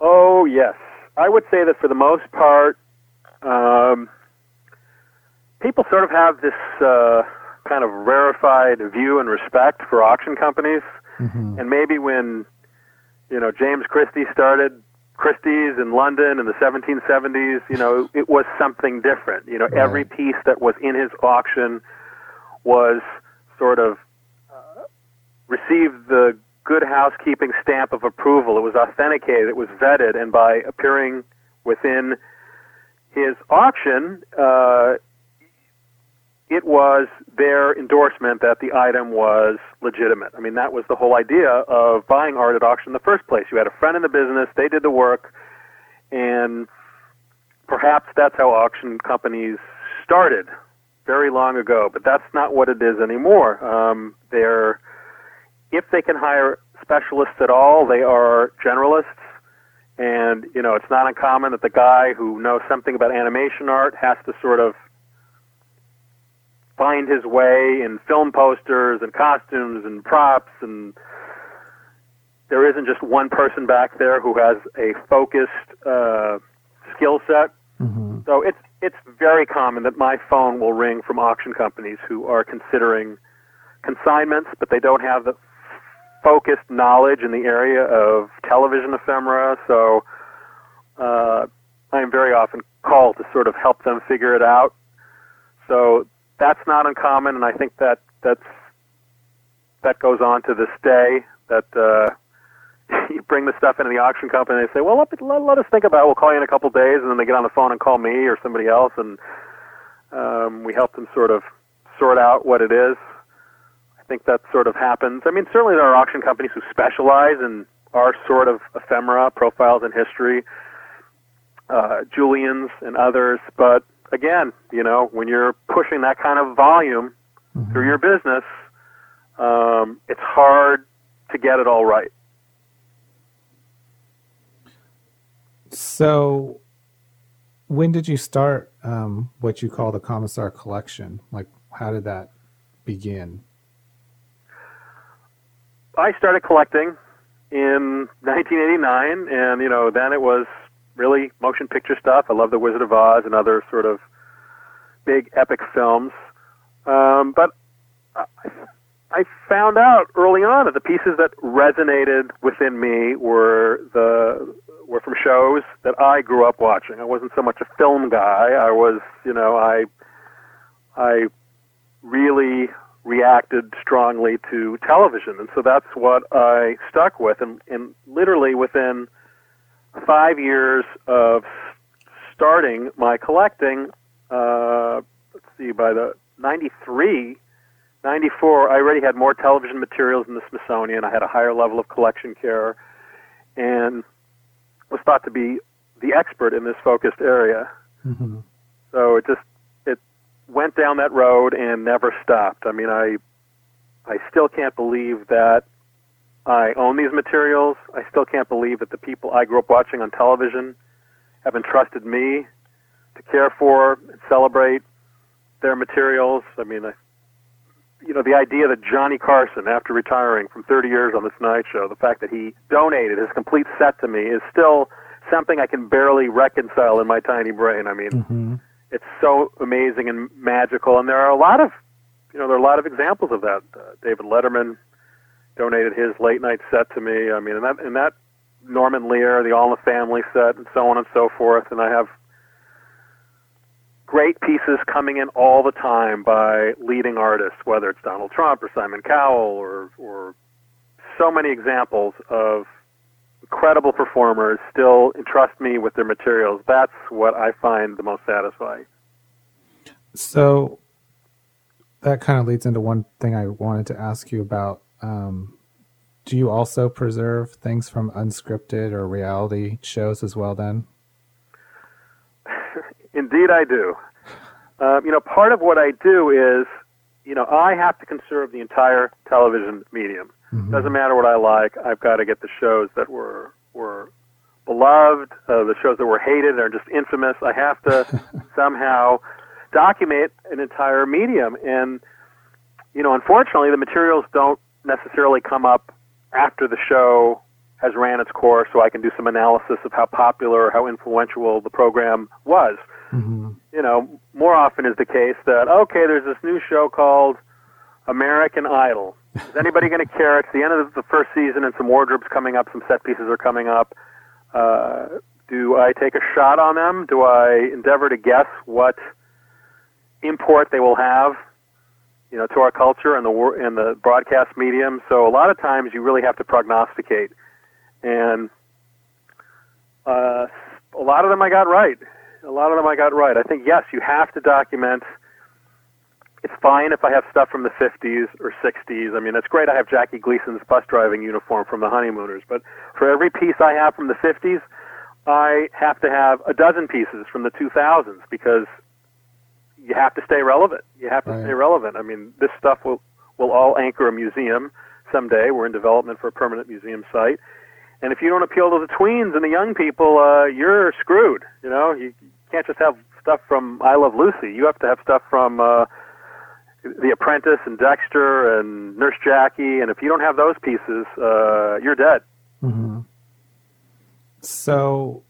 Oh yes, I would say that for the most part, um, people sort of have this uh, kind of rarefied view and respect for auction companies. Mm-hmm. And maybe when, you know, James Christie started Christie's in London in the 1770s, you know, it was something different. You know, Right. every piece that was in his auction was sort of uh, received the good housekeeping stamp of approval. It was authenticated, it was vetted, and by appearing within his auction, uh, it was their endorsement that the item was legitimate. I mean, that was the whole idea of buying art at auction in the first place. You had a friend in the business, they did the work, and perhaps that's how auction companies started very long ago, but that's not what it is anymore. Um, they're, if they can hire specialists at all, they are generalists. And, you know, it's not uncommon that the guy who knows something about animation art has to sort of find his way in film posters and costumes and props and there isn't just one person back there who has a focused uh, skill set. Mm-hmm. So it's it's very common that my phone will ring from auction companies who are considering consignments, but they don't have the focused knowledge in the area of television ephemera. So uh, I am very often called to sort of help them figure it out. So that's not uncommon, and I think that that's that goes on to this day. That uh, you bring the stuff into the auction company, and they say, "Well, let, let, let us think about it. We'll call you in a couple days," and then they get on the phone and call me or somebody else, and um, we help them sort of sort out what it is. I think that sort of happens. I mean, certainly there are auction companies who specialize in our sort of ephemera, profiles in history, uh, Julien's and others, but again, you know, when you're pushing that kind of volume Mm-hmm. through your business, um, it's hard to get it all right. So, when did you start um, what you call the Comisar Collection? Like, how did that begin? I started collecting in 1989, and you know, then it was really motion picture stuff. I love The Wizard of Oz and other sort of big epic films. Um, but I, I found out early on that the pieces that resonated within me were the were from shows that I grew up watching. I wasn't so much a film guy. I was, you know, I I really reacted strongly to television, and so that's what I stuck with. And, and literally within five years of starting my collecting, uh, let's see, by the 93, 94, I already had more television materials in the Smithsonian. I had a higher level of collection care, and was thought to be the expert in this focused area. Mm-hmm. So it just it went down that road and never stopped. I mean, I I still can't believe that I own these materials. I still can't believe that the people I grew up watching on television have entrusted me to care for and celebrate their materials. I mean, I, you know, the idea that Johnny Carson, after retiring from 30 years on the Tonight Show, the fact that he donated his complete set to me is still something I can barely reconcile in my tiny brain. I mean, Mm-hmm. it's so amazing and magical, and there are a lot of, you know, there are a lot of examples of that. Uh, David Letterman donated his late night set to me. I mean, and that and that Norman Lear, the All in the Family set, and so on and so forth. And I have great pieces coming in all the time by leading artists, whether it's Donald Trump or Simon Cowell or or so many examples of incredible performers still entrust me with their materials. That's what I find the most satisfying. So that kind of leads into one thing I wanted to ask you about. Um, do you also preserve things from unscripted or reality shows as well? Then, Indeed, I do. Um, you know, part of what I do is, you know, I have to conserve the entire television medium. Mhm. Doesn't matter what I like. I've got to get the shows that were were beloved, uh, the shows that were hated or just infamous. I have to somehow document an entire medium, and you know, unfortunately, the materials don't necessarily come up after the show has ran its course, so I can do some analysis of how popular, how influential the program was. Mm-hmm. You know, more often is the case that okay, there's this new show called American Idol. Is anybody going to care? It's the end of the first season, and some wardrobes coming up, some set pieces are coming up. Uh, do I take a shot on them? Do I endeavor to guess what import they will have, you know, to our culture and the and the broadcast medium? So a lot of times you really have to prognosticate, and uh, a lot of them I got right. A lot of them I got right. I think yes, you have to document. It's fine if I have stuff from the 50s or 60s. I mean, it's great I have Jackie Gleason's bus driving uniform from the Honeymooners, but for every piece I have from the 50s, I have to have a dozen pieces from the 2000s because you have to stay relevant. You have to Right. stay relevant. I mean, this stuff will will all anchor a museum someday. We're in development for a permanent museum site. And if you don't appeal to the tweens and the young people, uh, you're screwed. You know, you, you can't just have stuff from I Love Lucy. You have to have stuff from uh, The Apprentice and Dexter and Nurse Jackie. And if you don't have those pieces, uh, you're dead. Mm-hmm. So,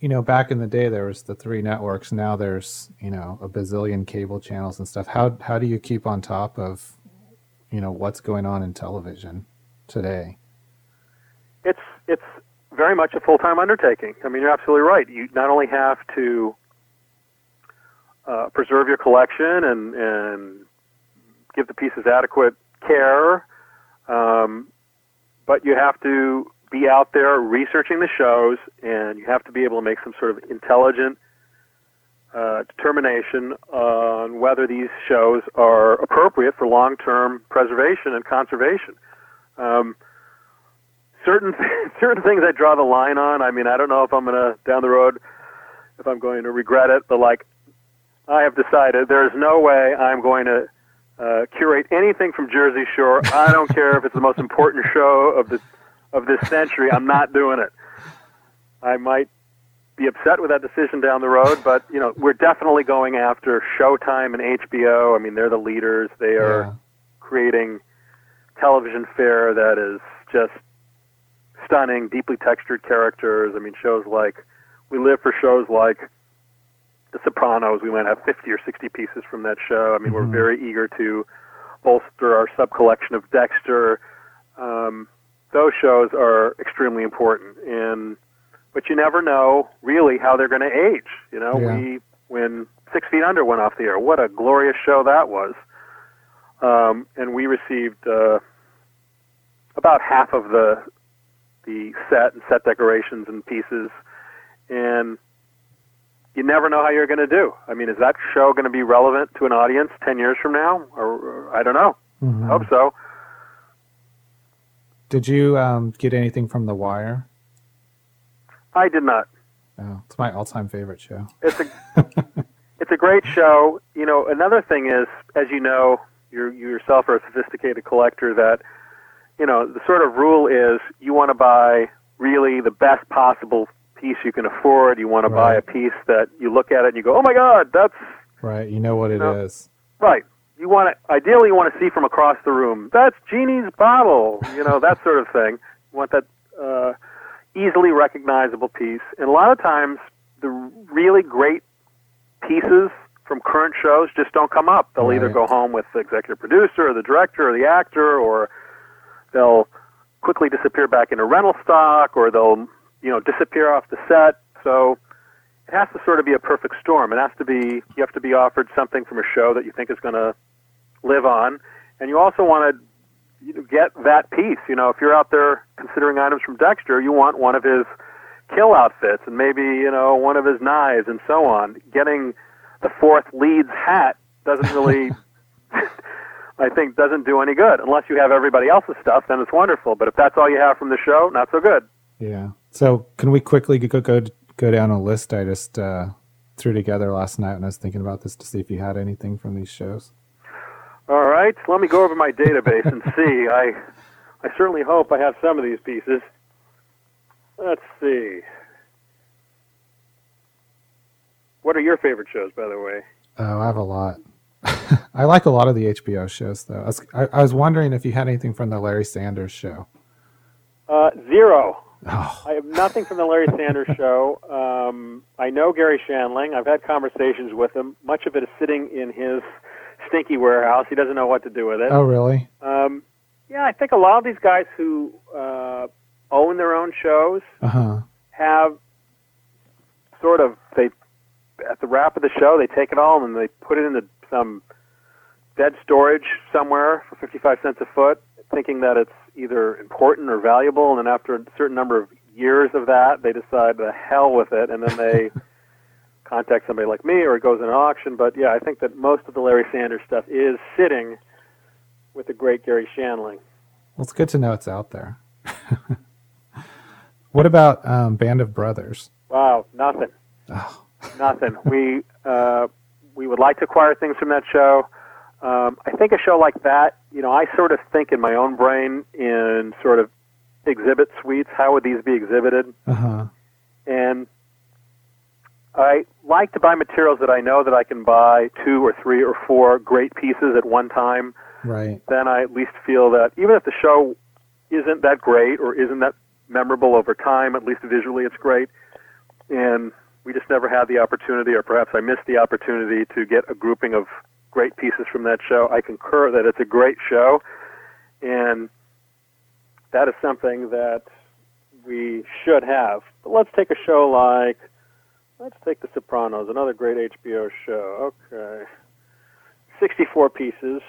you know, back in the day, there was the three networks. Now there's you know a bazillion cable channels and stuff. How how do you keep on top of you know what's going on in television today? it's it's very much a full time undertaking. I mean, you're absolutely right. You not only have to uh, preserve your collection and and give the pieces adequate care, um, but you have to be out there researching the shows, and you have to be able to make some sort of intelligent uh, determination on whether these shows are appropriate for long term preservation and conservation. Um, certain certain things I draw the line on. I mean, I don't know if I'm gonna down the road if I'm going to regret it, but like I have decided there is no way I'm going to uh, curate anything from Jersey Shore. I don't care if it's the most important show of the of this century. I'm not doing it. I might be upset with that decision down the road, but you know, we're definitely going after Showtime and HBO. I mean, they're the leaders. They are Yeah. creating television fare that is just stunning, deeply textured characters. I mean, shows like we live for shows like The Sopranos. We might have 50 or 60 pieces from that show. I mean, we're Mhm. very eager to bolster our sub collection of Dexter. Um, those shows are extremely important, and but you never know really how they're going to age. You know, Yeah. we when Six Feet Under went off the air, what a glorious show that was. Um, and we received uh, about half of the the set and set decorations and pieces, and you never know how you're going to do. I mean, is that show going to be relevant to an audience ten years from now? Or, or I don't know. Mhm. I hope so. Did you um, get anything from The Wire? I did not. Oh, it's my all-time favorite show. It's a it's a great show. You know, another thing is, as you know, you you yourself are a sophisticated collector. That you know, the sort of rule is you want to buy really the best possible piece you can afford. You want to buy a piece that you look at it and you go, "Oh my God, that's Right. You know what it is. No. right." You want to ideally you want to see from across the room. That's Jeannie's bottle. You know that sort of thing. You want that uh, easily recognizable piece. And a lot of times, the really great pieces from current shows just don't come up. They'll either go home with the executive producer or the director or the actor, or they'll quickly disappear back into rental stock, or they'll you know disappear off the set. So it has to sort of be a perfect storm. It has to be you have to be offered something from a show that you think is going to live on, and you also want to you know, get that piece. You know, if you're out there considering items from Dexter, you want one of his kill outfits and maybe you know one of his knives and so on. Getting the fourth lead's hat doesn't really, I think, doesn't do any good unless you have everybody else's stuff. Then it's wonderful. But if that's all you have from the show, not so good. Yeah. So can we quickly go go go down a list I just uh, threw together last night when I was thinking about this to see if you had anything from these shows? All right, let me go over my database and see. I, I certainly hope I have some of these pieces. Let's see. What are your favorite shows, by the way? Oh, I have a lot. I like a lot of the HBO shows, though. I was, I, I was wondering if you had anything from the Larry Sanders show. Uh, zero. Oh, I have nothing from the Larry Sanders Show. Um, I know Garry Shandling. I've had conversations with him. Much of it is sitting in his stinky warehouse. He doesn't know what to do with it. oh, really? Um, yeah, I think a lot of these guys who uh, own their own shows Uh huh. have sort of they at the wrap of the show they take it all and they put it into some dead storage somewhere for 55 cents a foot thinking that it's either important or valuable and then after a certain number of years of that they decide the hell with it and then they contact somebody like me or it goes in an auction but yeah I think that most of the Larry Sanders stuff is sitting with the great Garry Shandling Well, it's good to know it's out there. what about um, Band of Brothers? wow nothing Oh, Nothing. we uh, we would like to acquire things from that show. Um, I think a show like that, you know, I sort of think in my own brain in sort of exhibit suites. How would these be exhibited? uh huh. And I like to buy materials that I know that I can buy two or three or four great pieces at one time. Right. Then I at least feel that even if the show isn't that great or isn't that memorable over time, at least visually it's great. And we just never had the opportunity, or perhaps I missed the opportunity to get a grouping of great pieces from that show. I concur that it's a great show, and that is something that we should have. But let's take a show like, let's take The Sopranos, another great HBO show. Okay. 64 pieces.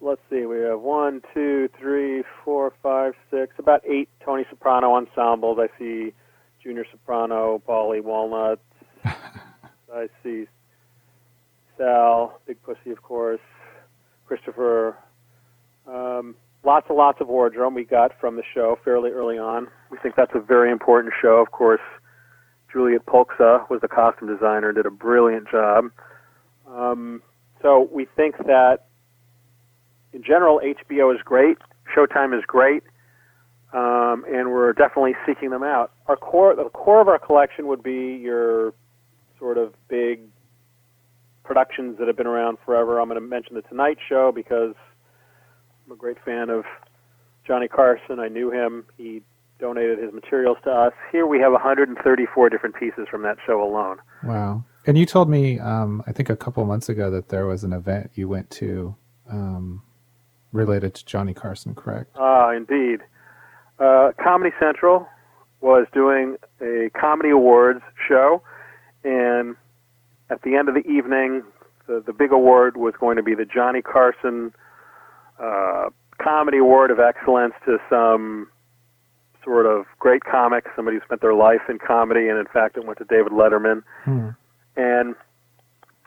Let's see, we have one, two, three, four, five, six, about eight Tony Soprano ensembles. I see Junior Soprano, Paulie Walnut. I see Sal, Big Pussy, of course, Christopher. Um, lots and lots of wardrobe we got from the show fairly early on. We think that's a very important show. Of course, Juliet Polcsa was the costume designer, did a brilliant job. Um, so we think that in general, HBO is great, Showtime is great, um, and we're definitely seeking them out. Our core, the core of our collection would be your sort of big productions that have been around forever. I'm going to mention the Tonight Show because I'm a great fan of Johnny Carson. I knew him. He donated his materials to us. Here we have 134 different pieces from that show alone. Wow. And you told me, um, I think a couple months ago, that there was an event you went to um, related to Johnny Carson, correct? Ah, indeed. Uh, Comedy Central was doing a comedy awards show, and at the end of the evening, the, the big award was going to be the Johnny Carson uh, Comedy Award of Excellence to some sort of great comic, somebody who spent their life in comedy, and in fact, it went to David Letterman. Hmm. And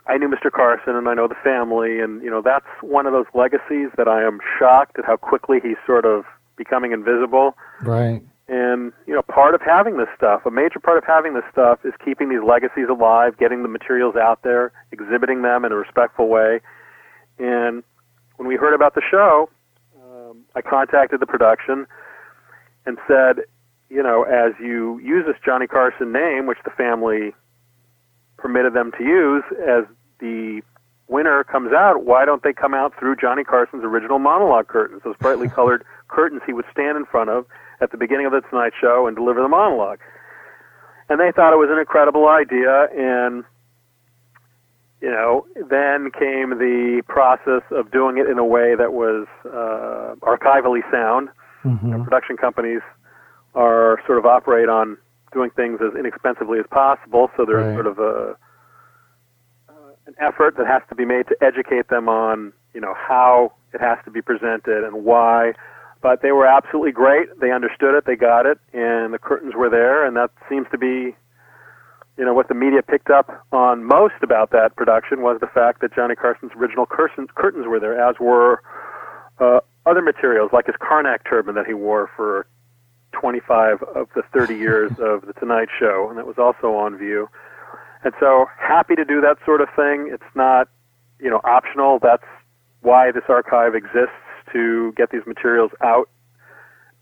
I knew Mr. Carson and I know the family, and you know that's one of those legacies that I am shocked at how quickly he's sort of becoming invisible. Right. And you know, part of having this stuff, a major part of having this stuff, is keeping these legacies alive, getting the materials out there, exhibiting them in a respectful way. And when we heard about the show, um, I contacted the production and said, you know, as you use this Johnny Carson name, which the family permitted them to use, as the winner comes out, why don't they come out through Johnny Carson's original monologue curtains, those brightly colored curtains he would stand in front of at the beginning of the Tonight Show and deliver the monologue? And they thought it was an incredible idea, and you know, then came the process of doing it in a way that was uh, archivally sound. Hmm Production companies are sort of operate on doing things as inexpensively as possible, so there's Right. sort of a uh, an effort that has to be made to educate them on you know how it has to be presented and why. But they were absolutely great. They understood it. They got it, and the curtains were there, and that seems to be you know what the media picked up on most about that production was the fact that Johnny Carson's original curtains, curtains were there, as were uh, other materials like his Carnac turban that he wore for 25 of the 30 years of the Tonight Show, and that was also on view. And so happy to do that sort of thing. It's not, you know, optional. That's why this archive exists to get these materials out.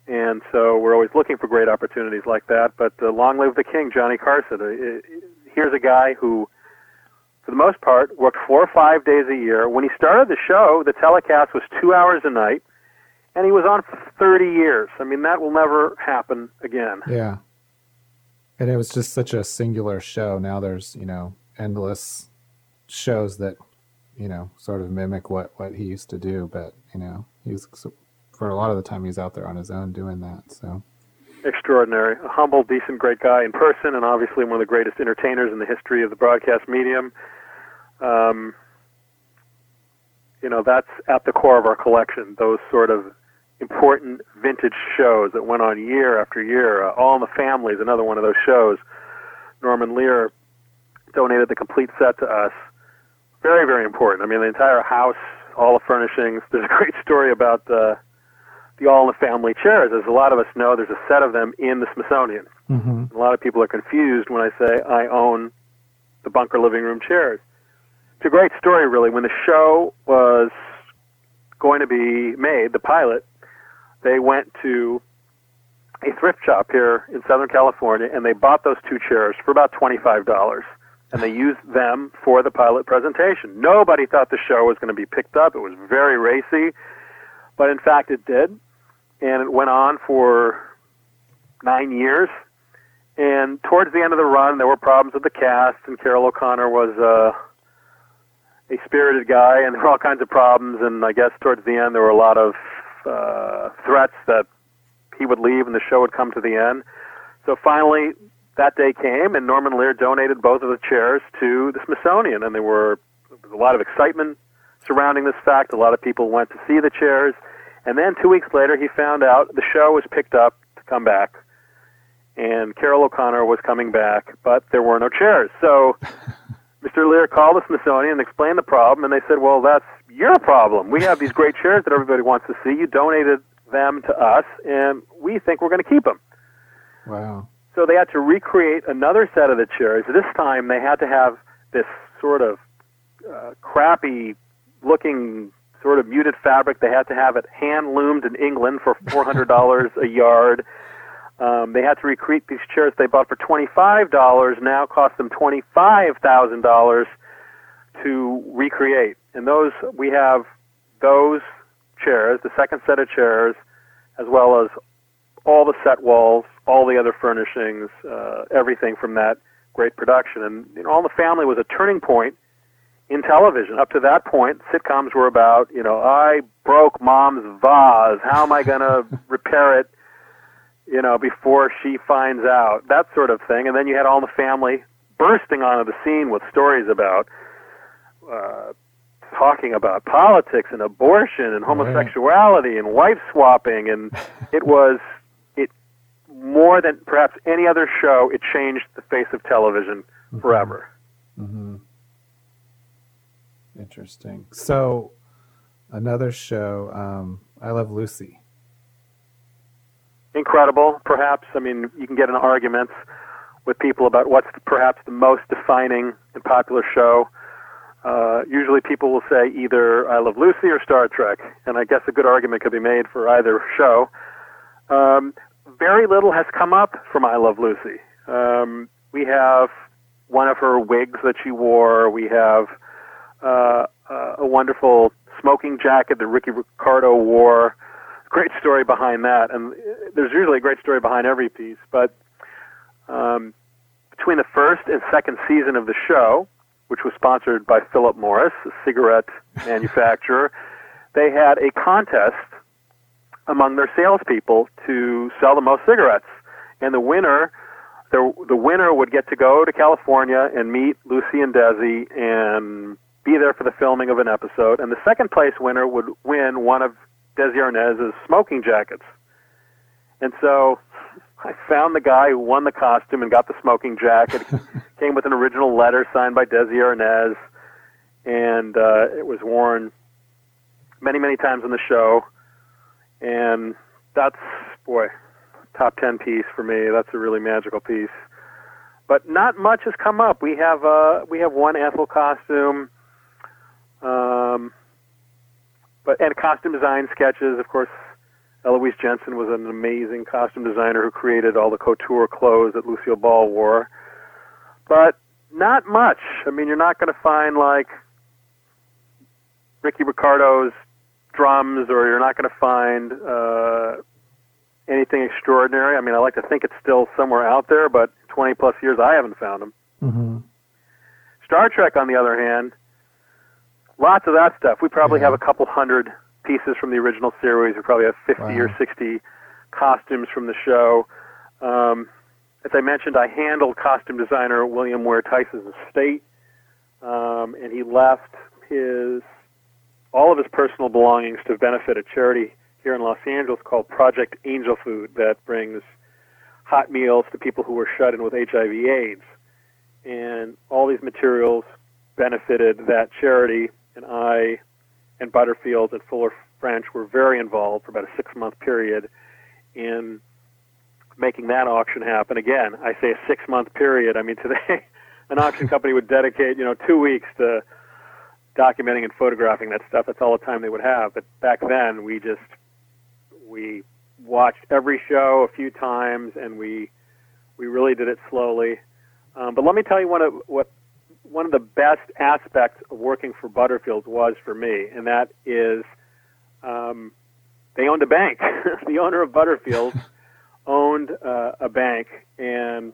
And so we're always looking for great opportunities like that. But uh, long live the king, Johnny Carson. Uh, uh, Here's a guy who, for the most part, worked four or five days a year. When he started the show, the telecast was two hours a night, and he was on for 30 years. I mean, that will never happen again. Yeah. And it was just such a singular show. Now there's, you know, endless shows that, you know, sort of mimic what, what he used to do. But, you know, he was, for a lot of the time, he's out there on his own doing that. So extraordinary. A humble, decent, great guy in person, and obviously one of the greatest entertainers in the history of the broadcast medium. Um, you know, that's at the core of our collection, those sort of important vintage shows that went on year after year. Uh, All in the Family is another one of those shows. Norman Lear donated the complete set to us. Very, very important. I mean, the entire house, all the furnishings. There's a great story about uh, the All in the Family chairs. As a lot of us know, there's a set of them in the Smithsonian. mm-hmm. A lot of people are confused when I say I own the bunker living room chairs. It's a great story, really. When the show was going to be made, the pilot, they went to a thrift shop here in Southern California and they bought those two chairs for about $25. And they used them for the pilot presentation. Nobody thought the show was going to be picked up. It was very racy, but in fact it did. And it went on for nine years. And towards the end of the run, there were problems with the cast, and Carroll O'Connor was uh, a spirited guy, and there were all kinds of problems. And I guess towards the end, there were a lot of uh, threats that he would leave and the show would come to the end. So finally, that day came, and Norman Lear donated both of the chairs to the Smithsonian, and there were there was a lot of excitement surrounding this fact. A lot of people went to see the chairs, and then two weeks later, he found out the show was picked up to come back, and Carroll O'Connor was coming back, but there were no chairs. So Mr. Lear called the Smithsonian and explained the problem, and they said, "Well, that's your problem. We have these great chairs that everybody wants to see. You donated them to us, and we think we're going to keep them." Wow. So they had to recreate another set of the chairs. This time they had to have this sort of uh, crappy looking sort of muted fabric. They had to have it hand loomed in England for $400 a yard. Um, they had to recreate these chairs they bought for $25, now cost them $25,000 to recreate. And those, we have those chairs, the second set of chairs, as well as all the set walls, all the other furnishings, uh, everything from that great production. And you know, All in the Family was a turning point in television. Up to that point, sitcoms were about, you know, I broke mom's vase. How am I going to repair it, you know, before she finds out? That sort of thing. And then you had All in the Family bursting onto the scene with stories about uh, talking about politics and abortion and homosexuality and wife swapping. And it was it more than perhaps any other show. It changed the face of television forever. Mm-hmm. Interesting. So, another show, um, I Love Lucy. incredible, perhaps. I mean, you can get in arguments with people about what's perhaps the most defining and popular show. Uh, usually people will say either I Love Lucy or Star Trek, and I guess a good argument could be made for either show. Um, very little has come up from I Love Lucy. Um, we have one of her wigs that she wore. We have uh, uh, a wonderful smoking jacket that Ricky Ricardo wore. Great story behind that, and there's usually a great story behind every piece. But um, between the first and second season of the show, which was sponsored by Philip Morris, a cigarette manufacturer, they had a contest among their salespeople to sell the most cigarettes, and the winner. The, the winner would get to go to California and meet Lucy and Desi and be there for the filming of an episode, and the second place winner would win one of Desi Arnaz's smoking jackets. And so I found the guy who won the costume and got the smoking jacket. Came with an original letter signed by Desi Arnaz, and uh, it was worn many, many times on the show. And that's, boy, top 10 piece for me. That's a really magical piece. But not much has come up. We have uh, we have one Ethel costume. Um, but and costume design sketches, of course. Elois Jenssen was an amazing costume designer who created all the couture clothes that Lucille Ball wore. But not much. I mean, you're not going to find like Ricky Ricardo's drums or you're not going to find uh, anything extraordinary. I mean, I like to think it's still somewhere out there, but 20 plus years I haven't found them. hmm Star Trek, on the other hand, lots of that stuff. We probably Yeah. have a couple hundred pieces from the original series. We probably have 50 or 60 costumes from the show. Um, as I mentioned, I handled costume designer William Ware Theiss's estate, um, and he left his all of his personal belongings to benefit a charity here in Los Angeles called Project Angel Food that brings hot meals to people who were shut in with HIV/AIDS and all these materials benefited that charity. And I and Butterfield and Fuller French were very involved for about a six month period in making that auction happen. Again, I say a six month period. I mean, today an auction company would dedicate, you know, two weeks to documenting and photographing that stuff. That's all the time they would have. But back then, we just we watched every show a few times, and we we really did it slowly. Um, but let me tell you one of what one of the best aspects of working for Butterfield was for me, and that is um, they owned a bank. the owner of Butterfield owned uh, a bank, and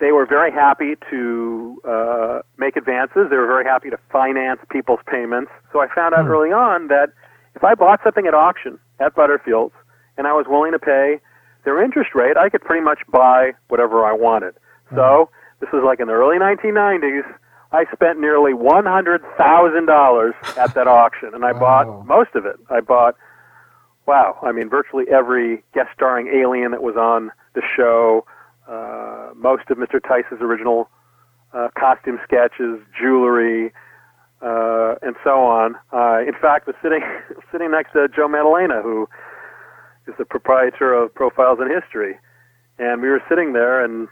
they were very happy to uh, make advances. They were very happy to finance people's payments. So I found out Hmm. early on that if I bought something at auction at Butterfield and I was willing to pay their interest rate, I could pretty much buy whatever I wanted. So this was like in the early 1990s. I spent nearly $100,000 at that auction, and I Wow. bought most of it. I bought, wow, I mean, virtually every guest starring alien that was on the show, uh, most of Mr. Theiss's original uh, costume sketches, jewelry, uh, and so on. Uh, in fact, was sitting sitting next to Joe Maddalena, who is the proprietor of Profiles in History, and we were sitting there, and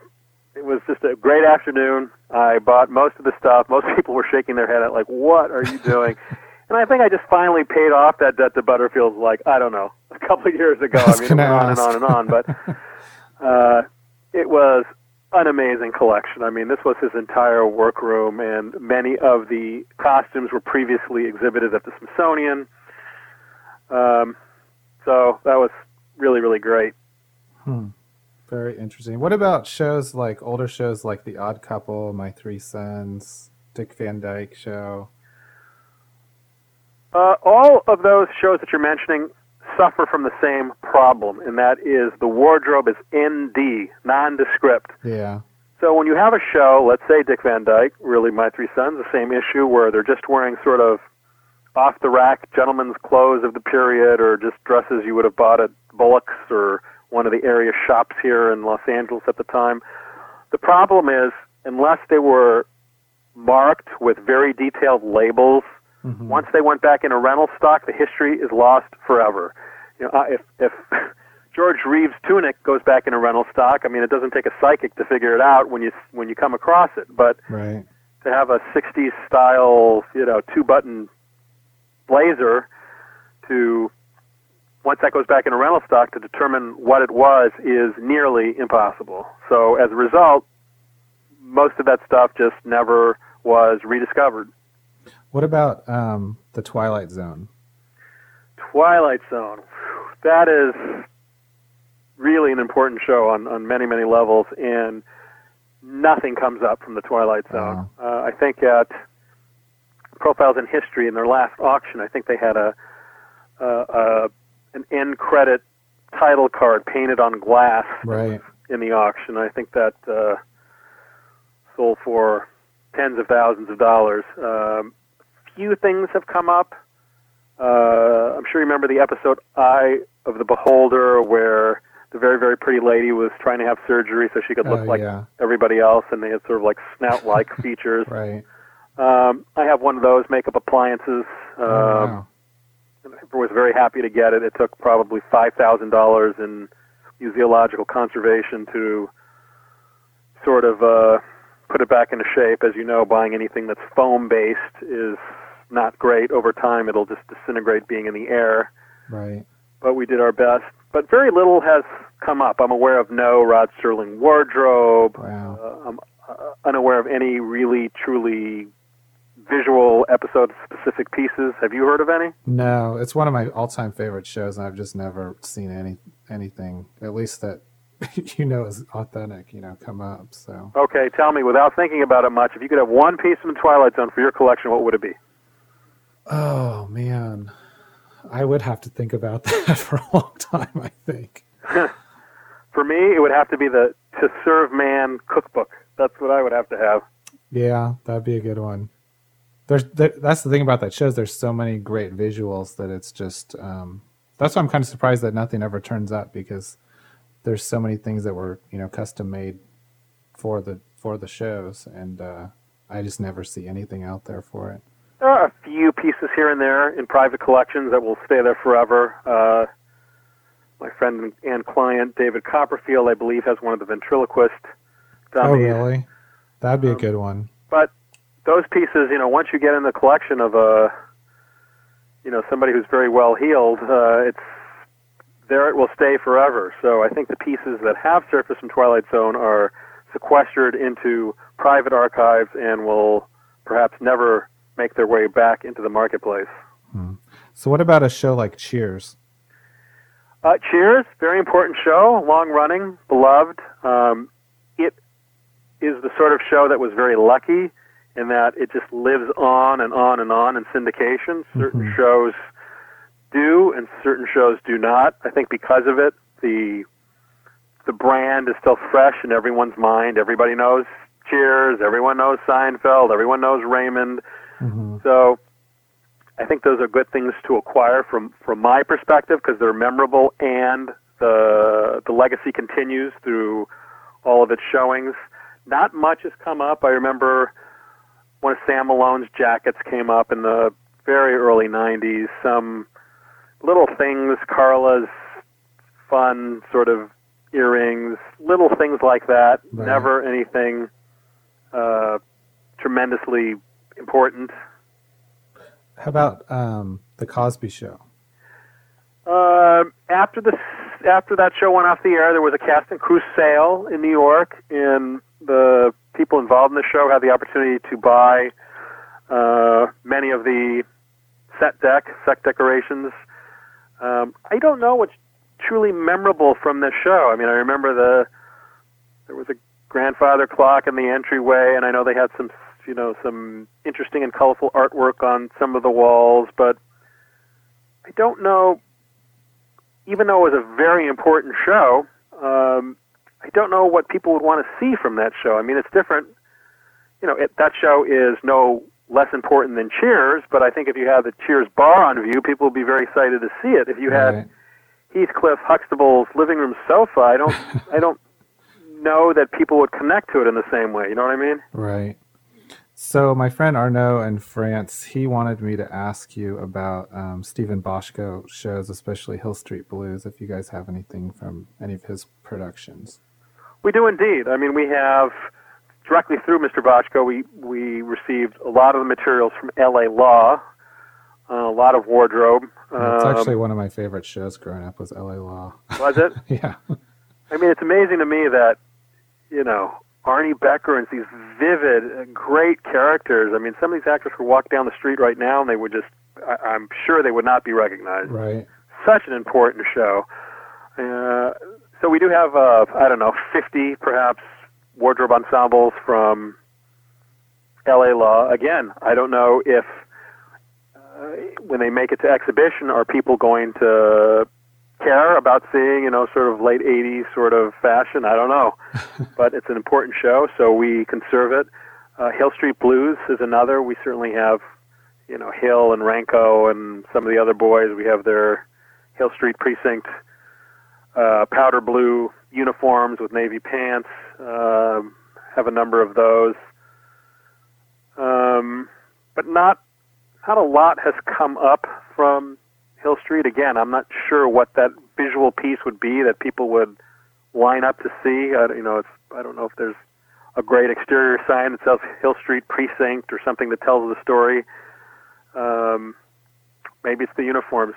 it was just a great afternoon. I bought most of the stuff. Most people were shaking their head at like, "What are you doing?" and I think I just finally paid off that debt to Butterfield, like I don't know, a couple of years ago. I I mean, it went on and on and on, but uh, it was an amazing collection. I mean, this was his entire workroom, and many of the costumes were previously exhibited at the Smithsonian. Um, so that was really, really great. Hmm. Very interesting. What about shows like older shows like The Odd Couple, My Three Sons, Dick Van Dyke Show? Uh, all of those shows that you're mentioning suffer from the same problem, and that is the wardrobe is ND, nondescript. Yeah. So when you have a show, let's say Dick Van Dyke, really My Three Sons, the same issue where they're just wearing sort of off the rack gentlemen's clothes of the period or just dresses you would have bought at Bullock's or one of the area shops here in Los Angeles at the time. The problem is, unless they were marked with very detailed labels, Mhm. once they went back into rental stock, the history is lost forever. You know, if if George Reeves' tunic goes back into rental stock, I mean, it doesn't take a psychic to figure it out when you when you come across it. But Right. to have a '60s style, you know, two-button blazer, to once that goes back into rental stock to determine what it was is nearly impossible. So as a result, most of that stuff just never was rediscovered. What about um, The Twilight Zone? Twilight Zone. That is really an important show on, on many, many levels, and nothing comes up from the Twilight Zone. Uh, I think at Profiles in History, in their last auction, I think they had a, a, a an end credit title card painted on glass Right. in the auction. I think that uh, sold for tens of thousands of dollars. Um, few things have come up. Uh, I'm sure you remember the episode Eye of the Beholder, where the very, very pretty lady was trying to have surgery so she could look Oh, like yeah. everybody else, and they had sort of like snout-like features. Right. Um, I have one of those makeup appliances. Um, oh, wow. I was very happy to get it. It took probably five thousand dollars in museological conservation to sort of uh, put it back into shape. As you know, buying anything that's foam based is not great. Over time, it'll just disintegrate being in the air. Right. But we did our best. But very little has come up. I'm aware of no Rod Serling wardrobe. Wow. Uh, I'm uh, unaware of any really truly visual episode specific pieces. Have you heard of any? No, it's one of my all-time favorite shows, and I've just never seen any anything, at least that you know is authentic, you know, come up. So Okay, tell me without thinking about it much. If you could have one piece from the Twilight Zone for your collection, what would it be? Oh man, I would have to think about that for a long time. I think. For me, it would have to be the To Serve Man cookbook. That's what I would have to have. Yeah, that'd be a good one. There's there, that's the thing about that show is there's so many great visuals that it's just um, that's why I'm kind of surprised that nothing ever turns up because there's so many things that were you know custom made for the for the shows and uh, I just never see anything out there for it. There are a few pieces here and there in private collections that will stay there forever. Uh, my friend and client David Copperfield, I believe, has one of the ventriloquist dummies. Oh really? That'd be a Um, good one. But those pieces, you know, once you get in the collection of a, you know, somebody who's very well healed, uh, it's there. It will stay forever. So I think the pieces that have surfaced from Twilight Zone are sequestered into private archives and will perhaps never make their way back into the marketplace. So what about a show like Cheers? Uh, Cheers, very important show, long running, beloved. Um, it is the sort of show that was very lucky in that it just lives on and on and on in syndication. Certain Mhm. shows do, and certain shows do not. I think because of it, the the brand is still fresh in everyone's mind. Everybody knows Cheers. Everyone knows Seinfeld. Everyone knows Raymond. hmm So I think those are good things to acquire from from my perspective because they're memorable and the the legacy continues through all of its showings. Not much has come up. I remember one of Sam Malone's jackets came up in the very early '90s. Some little things, Carla's fun sort of earrings, little things like that. Right. Never anything uh, tremendously important. How about um, the Cosby Show? Um after the after that show went off the air, there was a cast and crew sale in New York, and the people involved in the show had the opportunity to buy uh, many of the set deck, set decorations. Um, I don't know what's truly memorable from this show. I mean, I remember the there was a grandfather clock in the entryway, and I know they had some, you know, some interesting and colorful artwork on some of the walls, but I don't know even though it was a very important show, um, I don't know what people would want to see from that show. I mean, it's different. You know, it, that show is no less important than Cheers, but I think if you had the Cheers bar on view, people would be very excited to see it. If you had Right. Heathcliff Huxtable's living room sofa, I don't, I don't know that people would connect to it in the same way. You know what I mean? Right. So my friend Arnaud in France, he wanted me to ask you about um, Steven Bochco shows, especially Hill Street Blues. If you guys have anything from any of his productions. We do indeed. I mean, we have directly through Mr. Bochco, we we received a lot of the materials from L.A. Law, uh, a lot of wardrobe. It's Um, actually one of my favorite shows growing up was L.A. Law. was it? yeah. I mean, it's amazing to me that you know Arnie Becker and these vivid, uh, great characters. I mean, some of these actors could walk down the street right now and they would just. I, I'm sure they would not be recognized. Right. such an important show. Uh, so we do have, uh, I don't know, 50 perhaps wardrobe ensembles from LA Law. Again, I don't know if uh, when they make it to exhibition, are people going to care about seeing, you know, sort of late 80s sort of fashion? I don't know. but it's an important show, so we conserve it. Uh, Hill Street Blues is another. We certainly have, you know, Hill and Renko and some of the other boys. We have their Hill Street Precinct uh, powder blue uniforms with navy pants. Um, have a number of those, um, but not not a lot has come up from Hill Street. Again, I'm not sure what that visual piece would be that people would line up to see. I, you know, it's I don't know if there's a great exterior sign that says Hill Street Precinct or something that tells the story. Um, maybe it's the uniforms.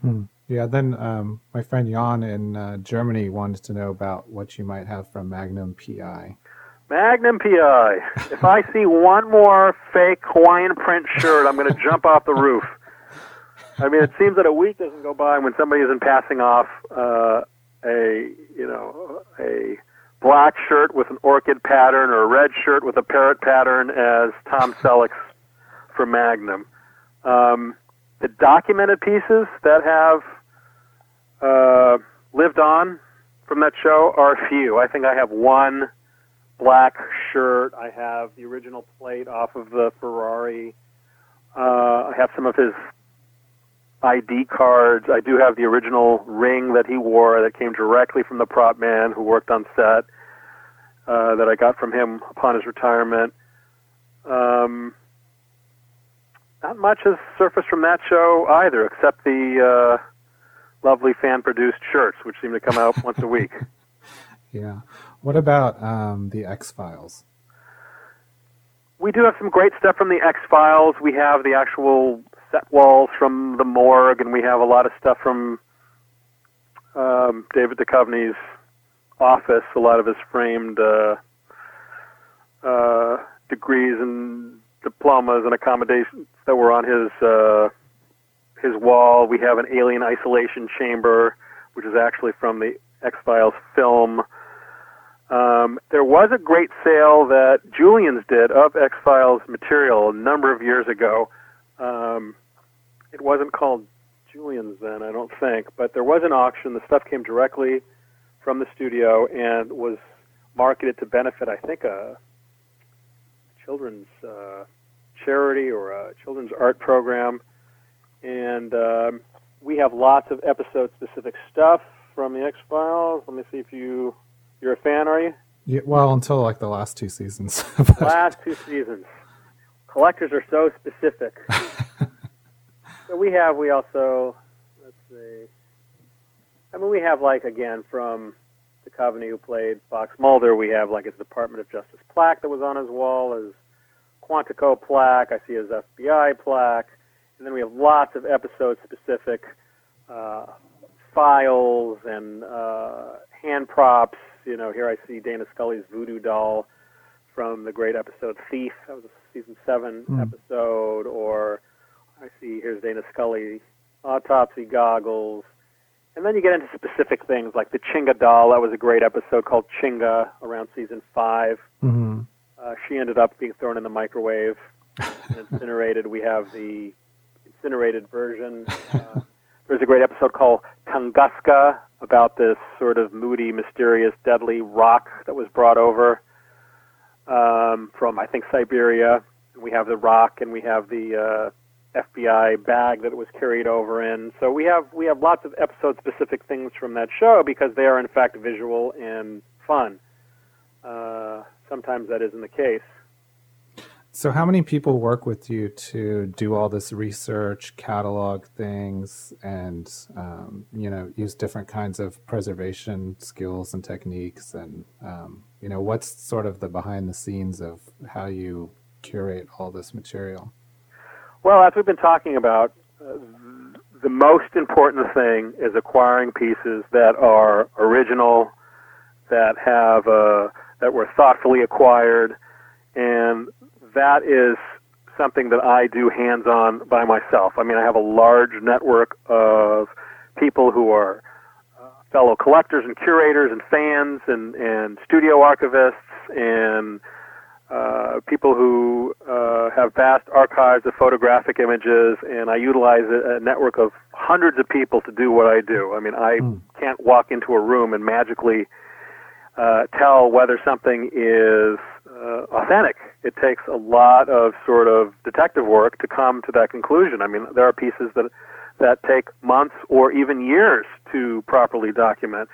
Hmm. Yeah. Then um, my friend Jan in uh, Germany wanted to know about what you might have from Magnum PI. Magnum PI. If I see one more fake Hawaiian print shirt, I'm going to jump off the roof. I mean, it seems that a week doesn't go by when somebody isn't passing off uh, a you know a black shirt with an orchid pattern or a red shirt with a parrot pattern as Tom Selleck's for Magnum. Um, the documented pieces that have uh, lived on from that show are few. I think I have one black shirt. I have the original plate off of the Ferrari. Uh, I have some of his ID cards. I do have the original ring that he wore that came directly from the prop man who worked on set uh, that I got from him upon his retirement. Um, not much has surfaced from that show either, except the uh, lovely fan produced shirts, which seem to come out once a week. Yeah. What about um, the X Files? We do have some great stuff from the X Files. We have the actual set walls from the morgue, and we have a lot of stuff from um, David Duchovny's office. A lot of his framed uh, uh, degrees and diplomas and accommodations that were on his uh, his wall. We have an alien isolation chamber, which is actually from the X Files film. Um, there was a great sale that Julien's did of X Files material a number of years ago. Um, it wasn't called Julien's then, I don't think, but there was an auction. The stuff came directly from the studio and was marketed to benefit, I think, a children's uh, charity or a children's art program. And um, we have lots of episode specific stuff from the X Files. Let me see if you you're a fan, are you? Yeah, well, until like the last two seasons. last two seasons. Collectors are so specific. so we have, we also, let's see. I mean, we have like again from Duchovny who played Fox Mulder. We have like his Department of Justice plaque that was on his wall, his Quantico plaque. I see his FBI plaque, and then we have lots of episode specific uh, files and uh, hand props you know, here I see Dana Scully's voodoo doll from the great episode Theef. That was a season seven mm. episode. Or I see here's Dana Scully autopsy goggles. And then you get into specific things like the Chinga doll. That was a great episode called Chinga around season 5 mm-hmm. uh, she ended up being thrown in the microwave and incinerated. We have the incinerated version. Uh, there's a great episode called Tunguska about this sort of moody, mysterious, deadly rock that was brought over um, from, I think, Siberia. We have the rock, and we have the uh, FBI bag that it was carried over in. So we have we have lots of episode-specific things from that show because they are in fact visual and fun. Uh, sometimes that isn't the case. So, how many people work with you to do all this research, catalog things, and um, you know use different kinds of preservation skills and techniques? And um, you know, what's sort of the behind the scenes of how you curate all this material? Well, as we've been talking about, uh, the most important thing is acquiring pieces that are original, that have uh, that were thoughtfully acquired, and that is something that I do hands on by myself. I mean, I have a large network of people who are uh, fellow collectors and curators and fans and, and studio archivists and uh, people who uh, have vast archives of photographic images, and I utilize a, a, network of hundreds of people to do what I do. I mean, I mm. can't walk into a room and magically uh, tell whether something is uh, authentic. It takes a lot of sort of detective work to come to that conclusion. I mean, there are pieces that that take months or even years to properly document.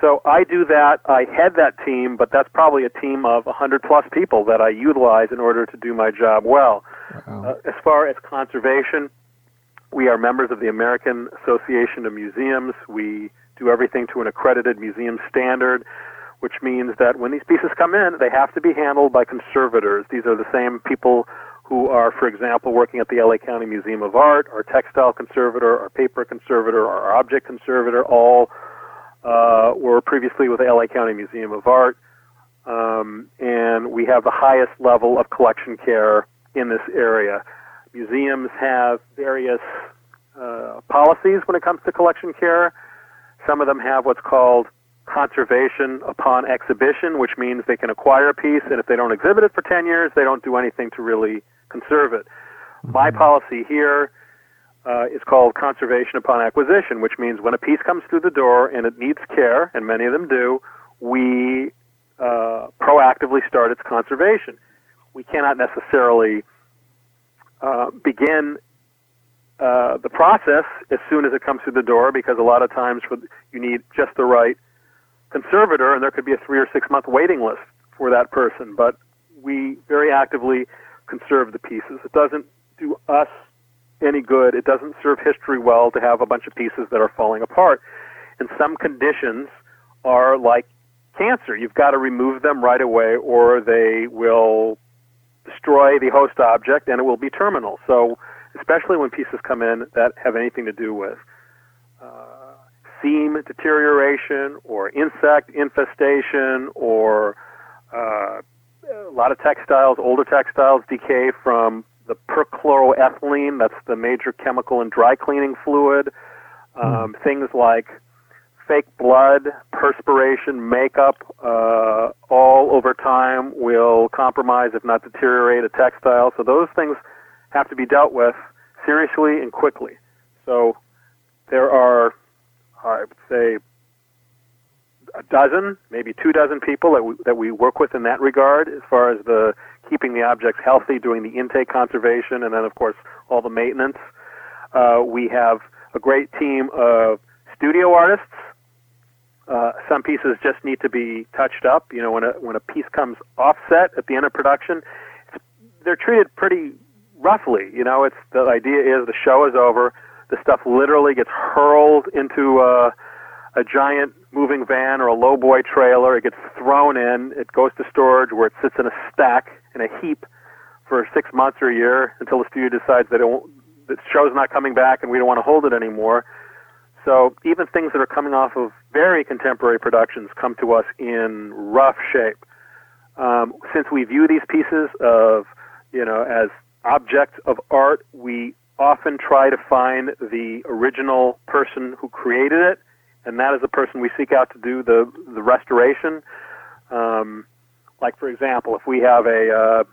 So I do that. I head that team, but that's probably a team of 100 plus people that I utilize in order to do my job well. Uh, as far as conservation, we are members of the American Association of Museums. We do everything to an accredited museum standard which means that when these pieces come in, they have to be handled by conservators. These are the same people who are, for example, working at the LA County Museum of Art, our textile conservator, our paper conservator, our object conservator, all uh, were previously with the LA County Museum of Art. um, and we have the highest level of collection care in this area. Museums have various uh, policies when it comes to collection care. Some of them have what's called conservation upon exhibition, which means they can acquire a piece, and if they don't exhibit it for 10 years, they don't do anything to really conserve it. Mm-hmm. My policy here uh, is called conservation upon acquisition, which means when a piece comes through the door and it needs care, and many of them do, we uh, proactively start its conservation. We cannot necessarily uh, begin uh, the process as soon as it comes through the door because a lot of times for, you need just the right conservator, and there could be a three or six month waiting list for that person. But we very actively conserve the pieces. It doesn't do us any good. It doesn't serve history well to have a bunch of pieces that are falling apart. And some conditions are like cancer. You've got to remove them right away, or they will destroy the host object and it will be terminal. So, especially when pieces come in that have anything to do with uh, seam deterioration or insect infestation or uh, a lot of textiles, older textiles decay from the perchloroethylene, that's the major chemical in dry cleaning fluid. Um, mm. Things like fake blood, perspiration, makeup, uh, all over time will compromise, if not deteriorate, a textile. So those things have to be dealt with seriously and quickly. So there are, I would say, a dozen, maybe two dozen people that we, that we work with in that regard, as far as the keeping the objects healthy, doing the intake conservation, and then of course all the maintenance. Uh, we have a great team of studio artists uh, some pieces just need to be touched up. You know, when a when a piece comes offset at the end of production, they're treated pretty roughly. You know, it's the idea is the show is over, the stuff literally gets hurled into a, a giant moving van or a lowboy trailer. It gets thrown in. It goes to storage where it sits in a stack in a heap for six months or a year until the studio decides that it won't, the show's not coming back and we don't want to hold it anymore. So even things that are coming off of very contemporary productions come to us in rough shape. Um, since we view these pieces of, you know, as objects of art, we often try to find the original person who created it, and that is the person we seek out to do the the restoration. Um, like for example, if we have a uh,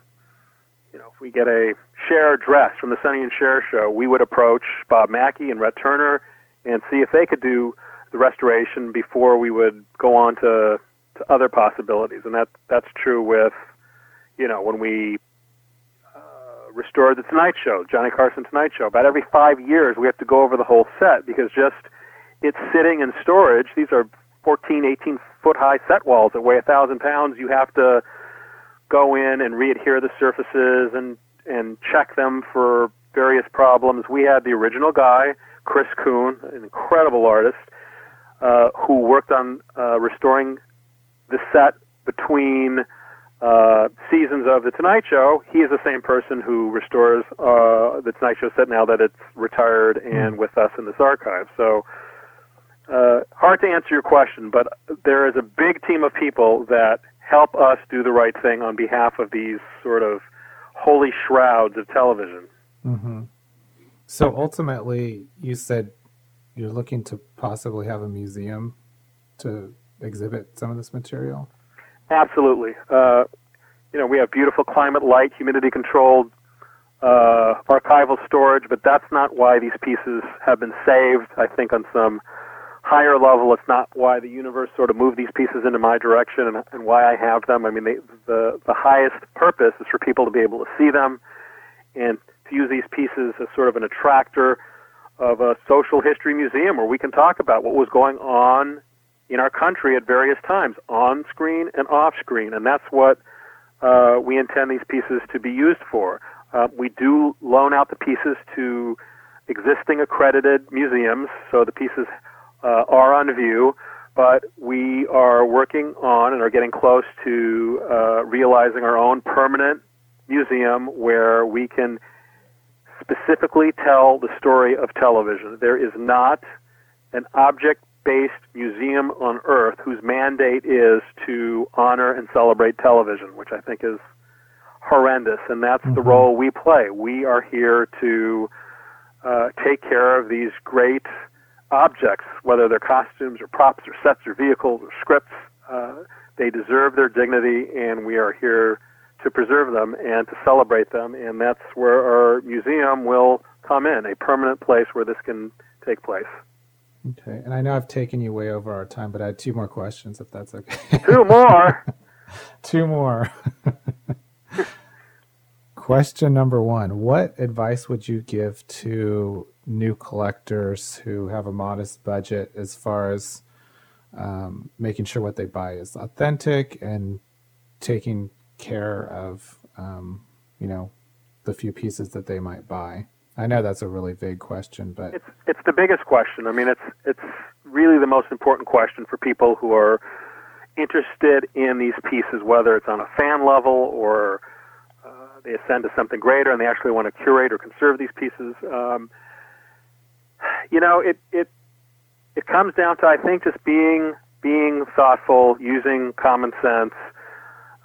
you know, if we get a Cher dress from the Sonny and Cher show, we would approach Bob Mackie and Ret Turner and see if they could do the restoration before we would go on to, to other possibilities. And that that's true with, you know, when we restored the Tonight Show, Johnny Carson Tonight Show. About every five years, we have to go over the whole set because just it's sitting in storage. These are 14, 18 foot high set walls that weigh a thousand pounds. You have to go in and readhere the surfaces and and check them for various problems. We had the original guy Chris Kuhn, an incredible artist, uh, who worked on uh, restoring the set between uh, seasons of The Tonight Show. He is the same person who restores uh, The Tonight Show set now that it's retired and with us in this archive. So, uh, hard to answer your question, but there is a big team of people that help us do the right thing on behalf of these sort of holy shrouds of television. Mm-hmm. So ultimately, you said you're looking to possibly have a museum to exhibit some of this material. Absolutely. Uh, you know, we have beautiful climate light, humidity controlled uh, archival storage, but that's not why these pieces have been saved. I think on some higher level, it's not why the universe sort of moved these pieces into my direction and, and why I have them. I mean, they, the the highest purpose is for people to be able to see them and to use these pieces as sort of an attractor of a social history museum where we can talk about what was going on in our country at various times, on screen and off screen. And that's what uh, we intend these pieces to be used for. Uh, we do loan out the pieces to existing accredited museums, so the pieces uh, are on view, but we are working on and are getting close to uh, realizing our own permanent museum where we can specifically tell the story of television. There is not an object based museum on earth whose mandate is to honor and celebrate television, which I think is horrendous. And that's mm-hmm. the role we play. We are here to uh, take care of these great objects, whether they're costumes or props or sets or vehicles or scripts. Uh, they deserve their dignity, and we are here to preserve them and to celebrate them. And that's where our museum will come in, a permanent place where this can take place. Okay, and I know I've taken you way over our time, but I had two more questions, if that's okay. Two more. two more. Question number one What advice would you give to new collectors who have a modest budget as far as um, making sure what they buy is authentic and taking care of, um, you know, the few pieces that they might buy? I know that's a really vague question, but it's it's the biggest question. I mean, it's it's really the most important question for people who are interested in these pieces, whether it's on a fan level or uh, they ascend to something greater and they actually want to curate or conserve these pieces. Um, you know, it it it comes down to I think just being being thoughtful, using common sense.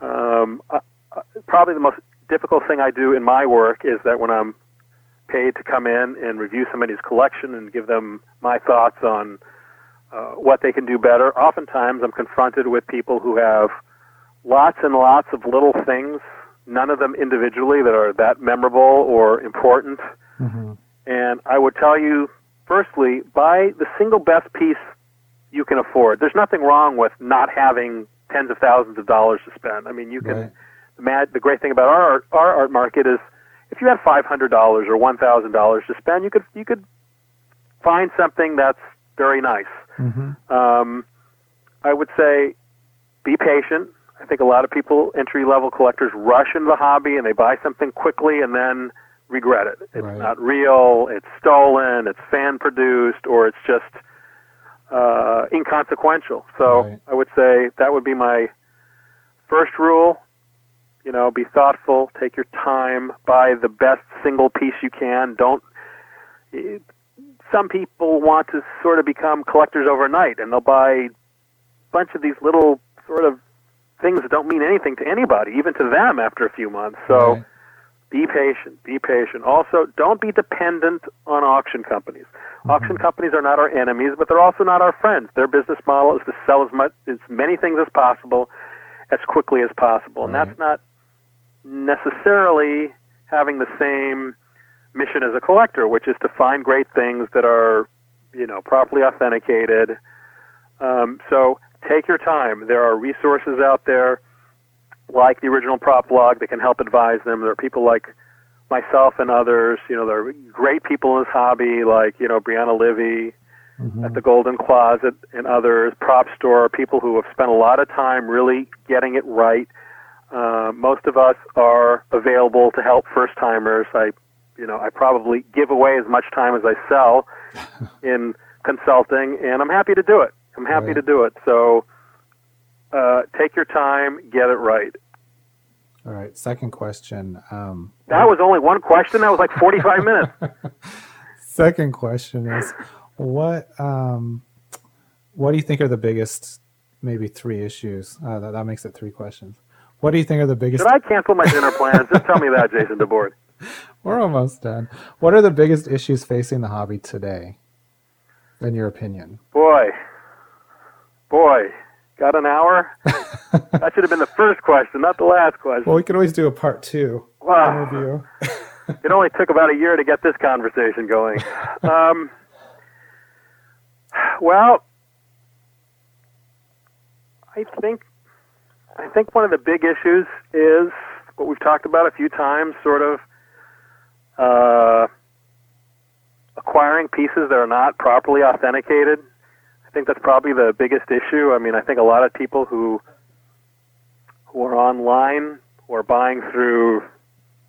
Um, uh, uh probably the most difficult thing I do in my work is that when I'm paid to come in and review somebody's collection and give them my thoughts on uh, what they can do better. Oftentimes, I'm confronted with people who have lots and lots of little things, none of them individually that are that memorable or important. Mm-hmm. And I would tell you, firstly, buy the single best piece you can afford. There's nothing wrong with not having tens of thousands of dollars to spend. I mean, you can. Right. The, mad, the great thing about our art, our art market is if you had five hundred dollars or one thousand dollars to spend, you could you could find something that's very nice. Mm-hmm. Um, I would say be patient. I think a lot of people, entry level collectors, rush into the hobby and they buy something quickly and then regret it. It's right. not real, it's stolen, it's fan produced, or it's just uh, inconsequential. So right. I would say that would be my first rule you know, be thoughtful, take your time, buy the best single piece you can. Don't. Some people want to sort of become collectors overnight, and they'll buy a bunch of these little sort of things that don't mean anything to anybody, even to them after a few months. So. Right. Be patient. Be patient. Also, don't be dependent on auction companies. Mm-hmm. Auction companies are not our enemies, but they're also not our friends. Their business model is to sell as much as many things as possible, as quickly as possible, and right. that's not necessarily having the same mission as a collector, which is to find great things that are, you know, properly authenticated. Um, so take your time. There are resources out there like the original prop blog that can help advise them. There are people like myself and others. You know, there are great people in this hobby like, you know, Brianna Livy mm-hmm. at the Golden Closet and others, Prop Store, people who have spent a lot of time really getting it right uh, most of us are available to help first timers. I, you know, I probably give away as much time as I sell in consulting, and I'm happy to do it. I'm happy right. to do it. So uh, take your time, get it right. All right. Second question. Um, that was only one question. That was like 45 minutes. Second question is, what um, what do you think are the biggest, maybe three issues? Uh, that, that makes it three questions. What do you think are the biggest? Should I cancel my dinner plans? Just tell me that, Jason DeBoard. We're almost done. What are the biggest issues facing the hobby today, in your opinion? Boy, boy, got an hour? that should have been the first question, not the last question. Well, we could always do a part two wow. interview. it only took about a year to get this conversation going. Um, well, I think I think one of the big issues is what we've talked about a few times, sort of uh, acquiring pieces that are not properly authenticated. I think that's probably the biggest issue. I mean, I think a lot of people who who are online or buying through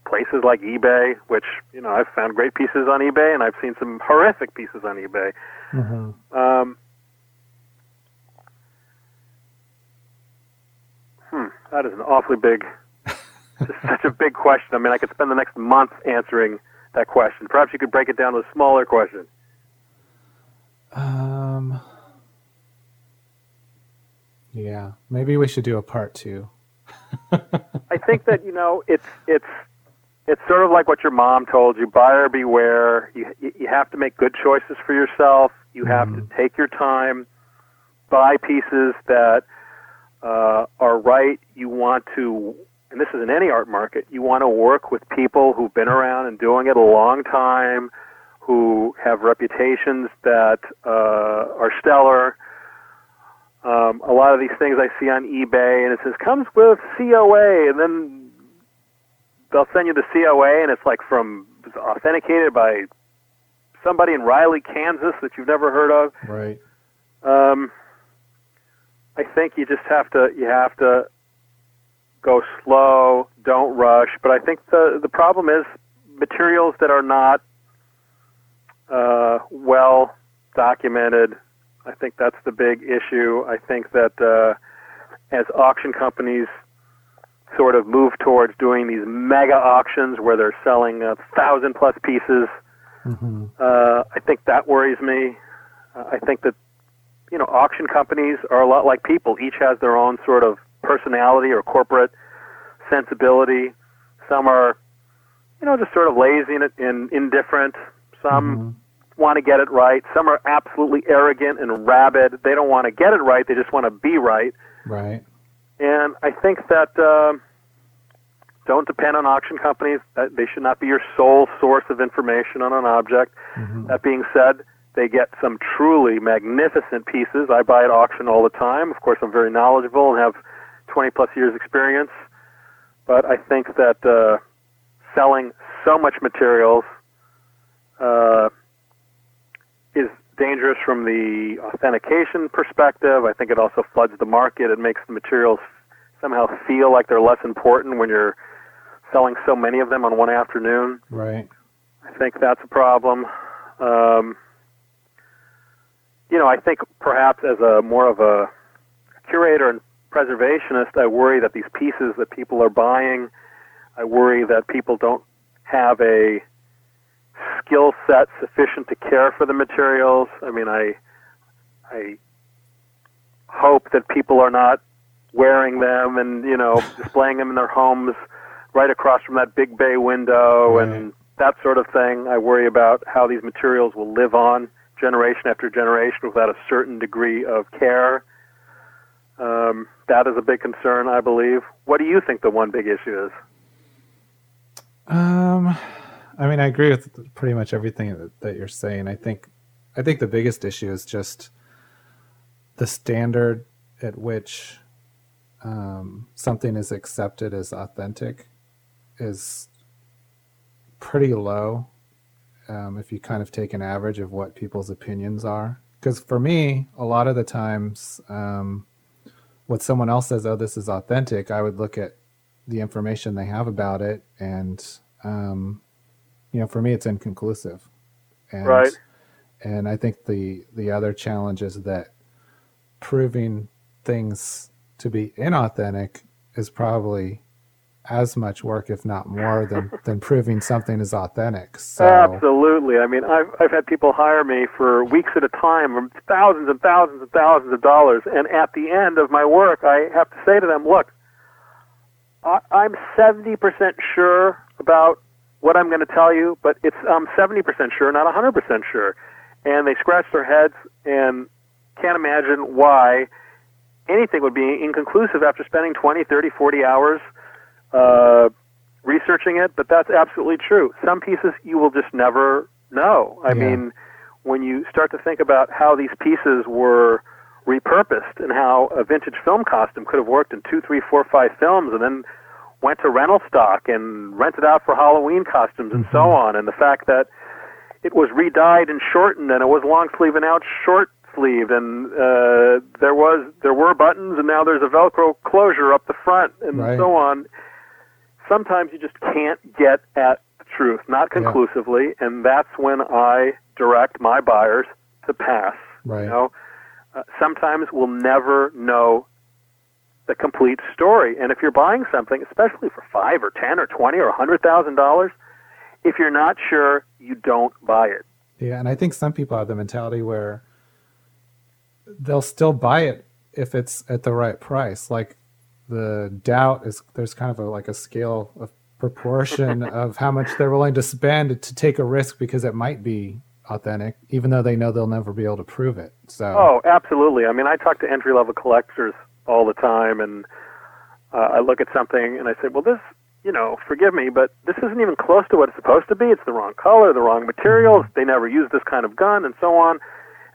places like eBay, which you know I've found great pieces on eBay, and I've seen some horrific pieces on eBay. Mm-hmm. Um, Hmm, that is an awfully big, such a big question. I mean, I could spend the next month answering that question. Perhaps you could break it down to a smaller question. Um, Yeah, maybe we should do a part two. I think that you know it's it's it's sort of like what your mom told you: buyer beware. You you have to make good choices for yourself. You have mm. to take your time, buy pieces that uh, are right. You want to, and this is in any art market. You want to work with people who've been around and doing it a long time, who have reputations that uh, are stellar um, a lot of these things I see on eBay, and it says comes with COA, and then they'll send you the COA, and it's like from it's authenticated by somebody in Riley, Kansas that you've never heard of. Right. Um, I think you just have to you have to go slow, don't rush. But I think the the problem is materials that are not uh, well documented I think that's the big issue. I think that uh, as auction companies sort of move towards doing these mega auctions where they're selling a thousand plus pieces, mm-hmm. uh, I think that worries me. Uh, I think that you know auction companies are a lot like people. Each has their own sort of personality or corporate sensibility. Some are, you know, just sort of lazy and, and indifferent. Some mm-hmm want to get it right. Some are absolutely arrogant and rabid. They don't want to get it right. They just want to be right. Right. And I think that uh, don't depend on auction companies. That they should not be your sole source of information on an object. Mm-hmm. That being said, they get some truly magnificent pieces. I buy at auction all the time. Of course, I'm very knowledgeable and have 20 plus years experience. But I think that uh, selling so much materials uh, is dangerous from the authentication perspective. I think it also floods the market. It makes the materials somehow feel like they're less important when you're selling so many of them on one afternoon. Right. I think that's a problem. Um, you know, I think perhaps as a more of a curator and preservationist, I worry that these pieces that people are buying, I worry that people don't have a skill set sufficient to care for the materials. I mean, I I hope that people are not wearing them and you know displaying them in their homes right across from that big bay window right. and that sort of thing. I worry about how these materials will live on generation after generation without a certain degree of care. Um, that is a big concern, I believe. What do you think the one big issue is? Um, I mean, I agree with pretty much everything that, you're saying. I think, I think the biggest issue is just the standard at which um, something is accepted as authentic is pretty low. Um, if you kind of take an average of what people's opinions are, because for me, a lot of the times, um, what someone else says, "Oh, this is authentic," I would look at the information they have about it and um, you know, for me, it's inconclusive. And, right. And I think the the other challenge is that proving things to be inauthentic is probably as much work, if not more, than than proving something is authentic. So, Absolutely. I mean, I've I've had people hire me for weeks at a time, thousands and thousands and thousands of dollars, and at the end of my work, I have to say to them, "Look, I, I'm seventy percent sure about what I'm going to tell you, but it's I'm 70% sure, not 100% sure. And they scratch their heads and can't imagine why anything would be inconclusive after spending 20, 30, 40 hours uh, researching it. But that's absolutely true. Some pieces you will just never know. I yeah. mean, when you start to think about how these pieces were repurposed and how a vintage film costume could have worked in two, three, four, five films, and then went to rental stock and rented out for Halloween costumes and mm-hmm. so on, and the fact that it was re-dyed and shortened and it was long sleeve and out short sleeved and uh, there was there were buttons and now there's a Velcro closure up the front and right. so on. Sometimes you just can't get at the truth, not conclusively, yeah. and that's when I direct my buyers to pass. Right. You know, uh, sometimes we'll never know the complete story. And if you're buying something, especially for five or ten or twenty or a hundred thousand dollars, if you're not sure, you don't buy it. Yeah, and I think some people have the mentality where they'll still buy it if it's at the right price. Like the doubt is there's kind of a like a scale of proportion of how much they're willing to spend to take a risk because it might be authentic, even though they know they'll never be able to prove it. So Oh, absolutely. I mean, I talk to entry level collectors all the time, and uh, I look at something and I say, well, this, you know, forgive me, but this isn't even close to what it's supposed to be. It's the wrong color, the wrong materials. They never used this kind of gun, and so on.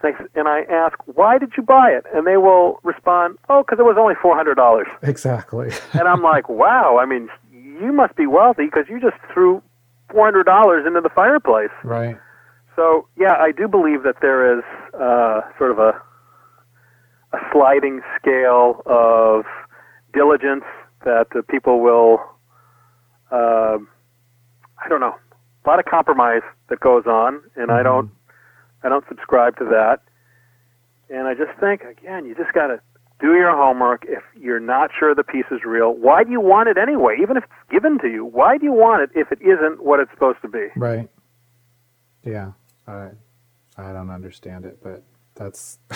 And I, and I ask, why did you buy it? And they will respond, oh, because it was only four hundred dollars. exactly. And I'm like, wow. I mean, you must be wealthy because you just threw four hundred dollars into the fireplace. right. So yeah, I do believe that there is uh, sort of a a sliding scale of diligence that the people will. Uh, I don't know, a lot of compromise that goes on, and I don't, I don't subscribe to that. And I just think again, you just got to do your homework. If you're not sure the piece is real, why do you want it anyway? Even if it's given to you, why do you want it if it isn't what it's supposed to be? Right. Yeah. I I don't understand it, but that's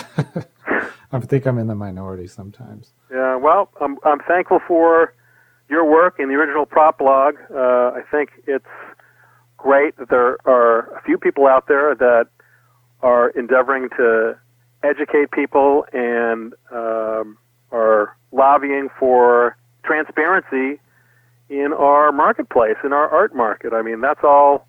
I think I'm in the minority sometimes. Yeah, well, I'm I'm thankful for your work in the original prop blog. Uh, I think it's great that there are a few people out there that are endeavoring to educate people and um, are lobbying for transparency in our marketplace, in our art market. I mean, that's all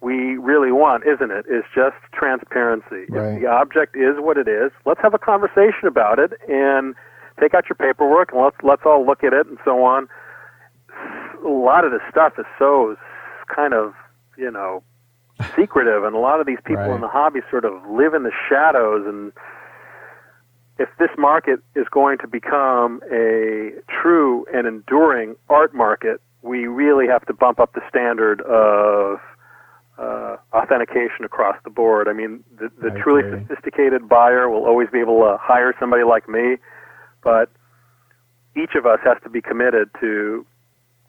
we really want, isn't it? Is just transparency. Right. If the object is what it is, let's have a conversation about it and take out your paperwork and let's let's all look at it and so on. A lot of this stuff is so kind of you know secretive, and a lot of these people Right. in the hobby sort of live in the shadows. And if this market is going to become a true and enduring art market, we really have to bump up the standard of uh, authentication across the board. I mean, the, the I truly agree. sophisticated buyer will always be able to hire somebody like me, but each of us has to be committed to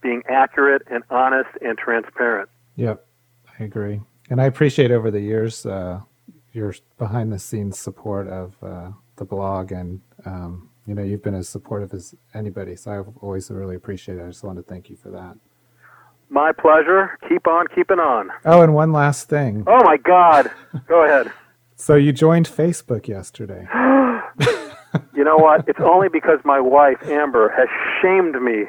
being accurate and honest and transparent. Yep, I agree, and I appreciate over the years uh, your behind the scenes support of uh, the blog, and um, you know you've been as supportive as anybody. So I've always really appreciated. it. I just want to thank you for that. My pleasure. Keep on keeping on. Oh, and one last thing. Oh my God. Go ahead. So you joined Facebook yesterday. You know what? It's only because my wife, Amber, has shamed me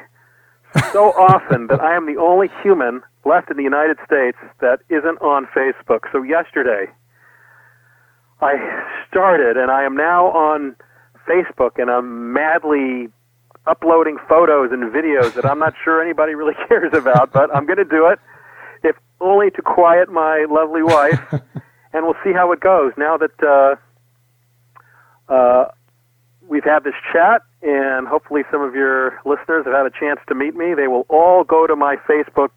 so often that I am the only human left in the United States that isn't on Facebook. So yesterday, I started, and I am now on Facebook, and I'm madly uploading photos and videos that I'm not sure anybody really cares about, but I'm going to do it, if only to quiet my lovely wife, and we'll see how it goes. Now that uh, uh, we've had this chat, and hopefully some of your listeners have had a chance to meet me. They will all go to my Facebook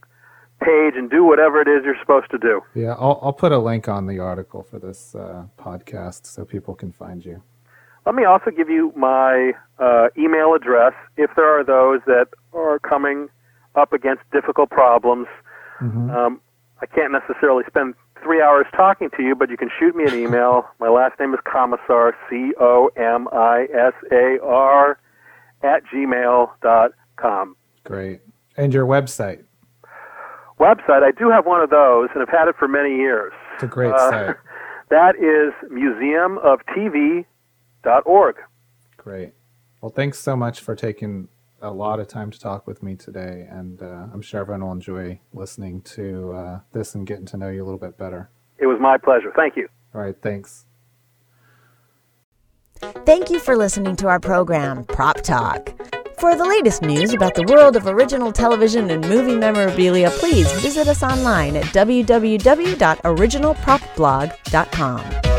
page and do whatever it is you're supposed to do. Yeah, I'll I'll put a link on the article for this uh, podcast so people can find you. Let me also give you my uh, email address if there are those that are coming up against difficult problems. Um, I can't necessarily spend three hours talking to you, but you can shoot me an email. my last name is Comisar, C O M I S A R, at gmail dot com. Great. And your website. Website, I do have one of those and I've had it for many years. It's a great Uh, site. That is museumoftv.org. Great. Well, thanks so much for taking a lot of time to talk with me today, and uh, I'm sure everyone will enjoy listening to uh, this and getting to know you a little bit better. It was my pleasure. Thank you. All right, thanks. Thank you for listening to our program, Prop Talk. For the latest news about the world of original television and movie memorabilia, please visit us online at www.originalpropblog.com.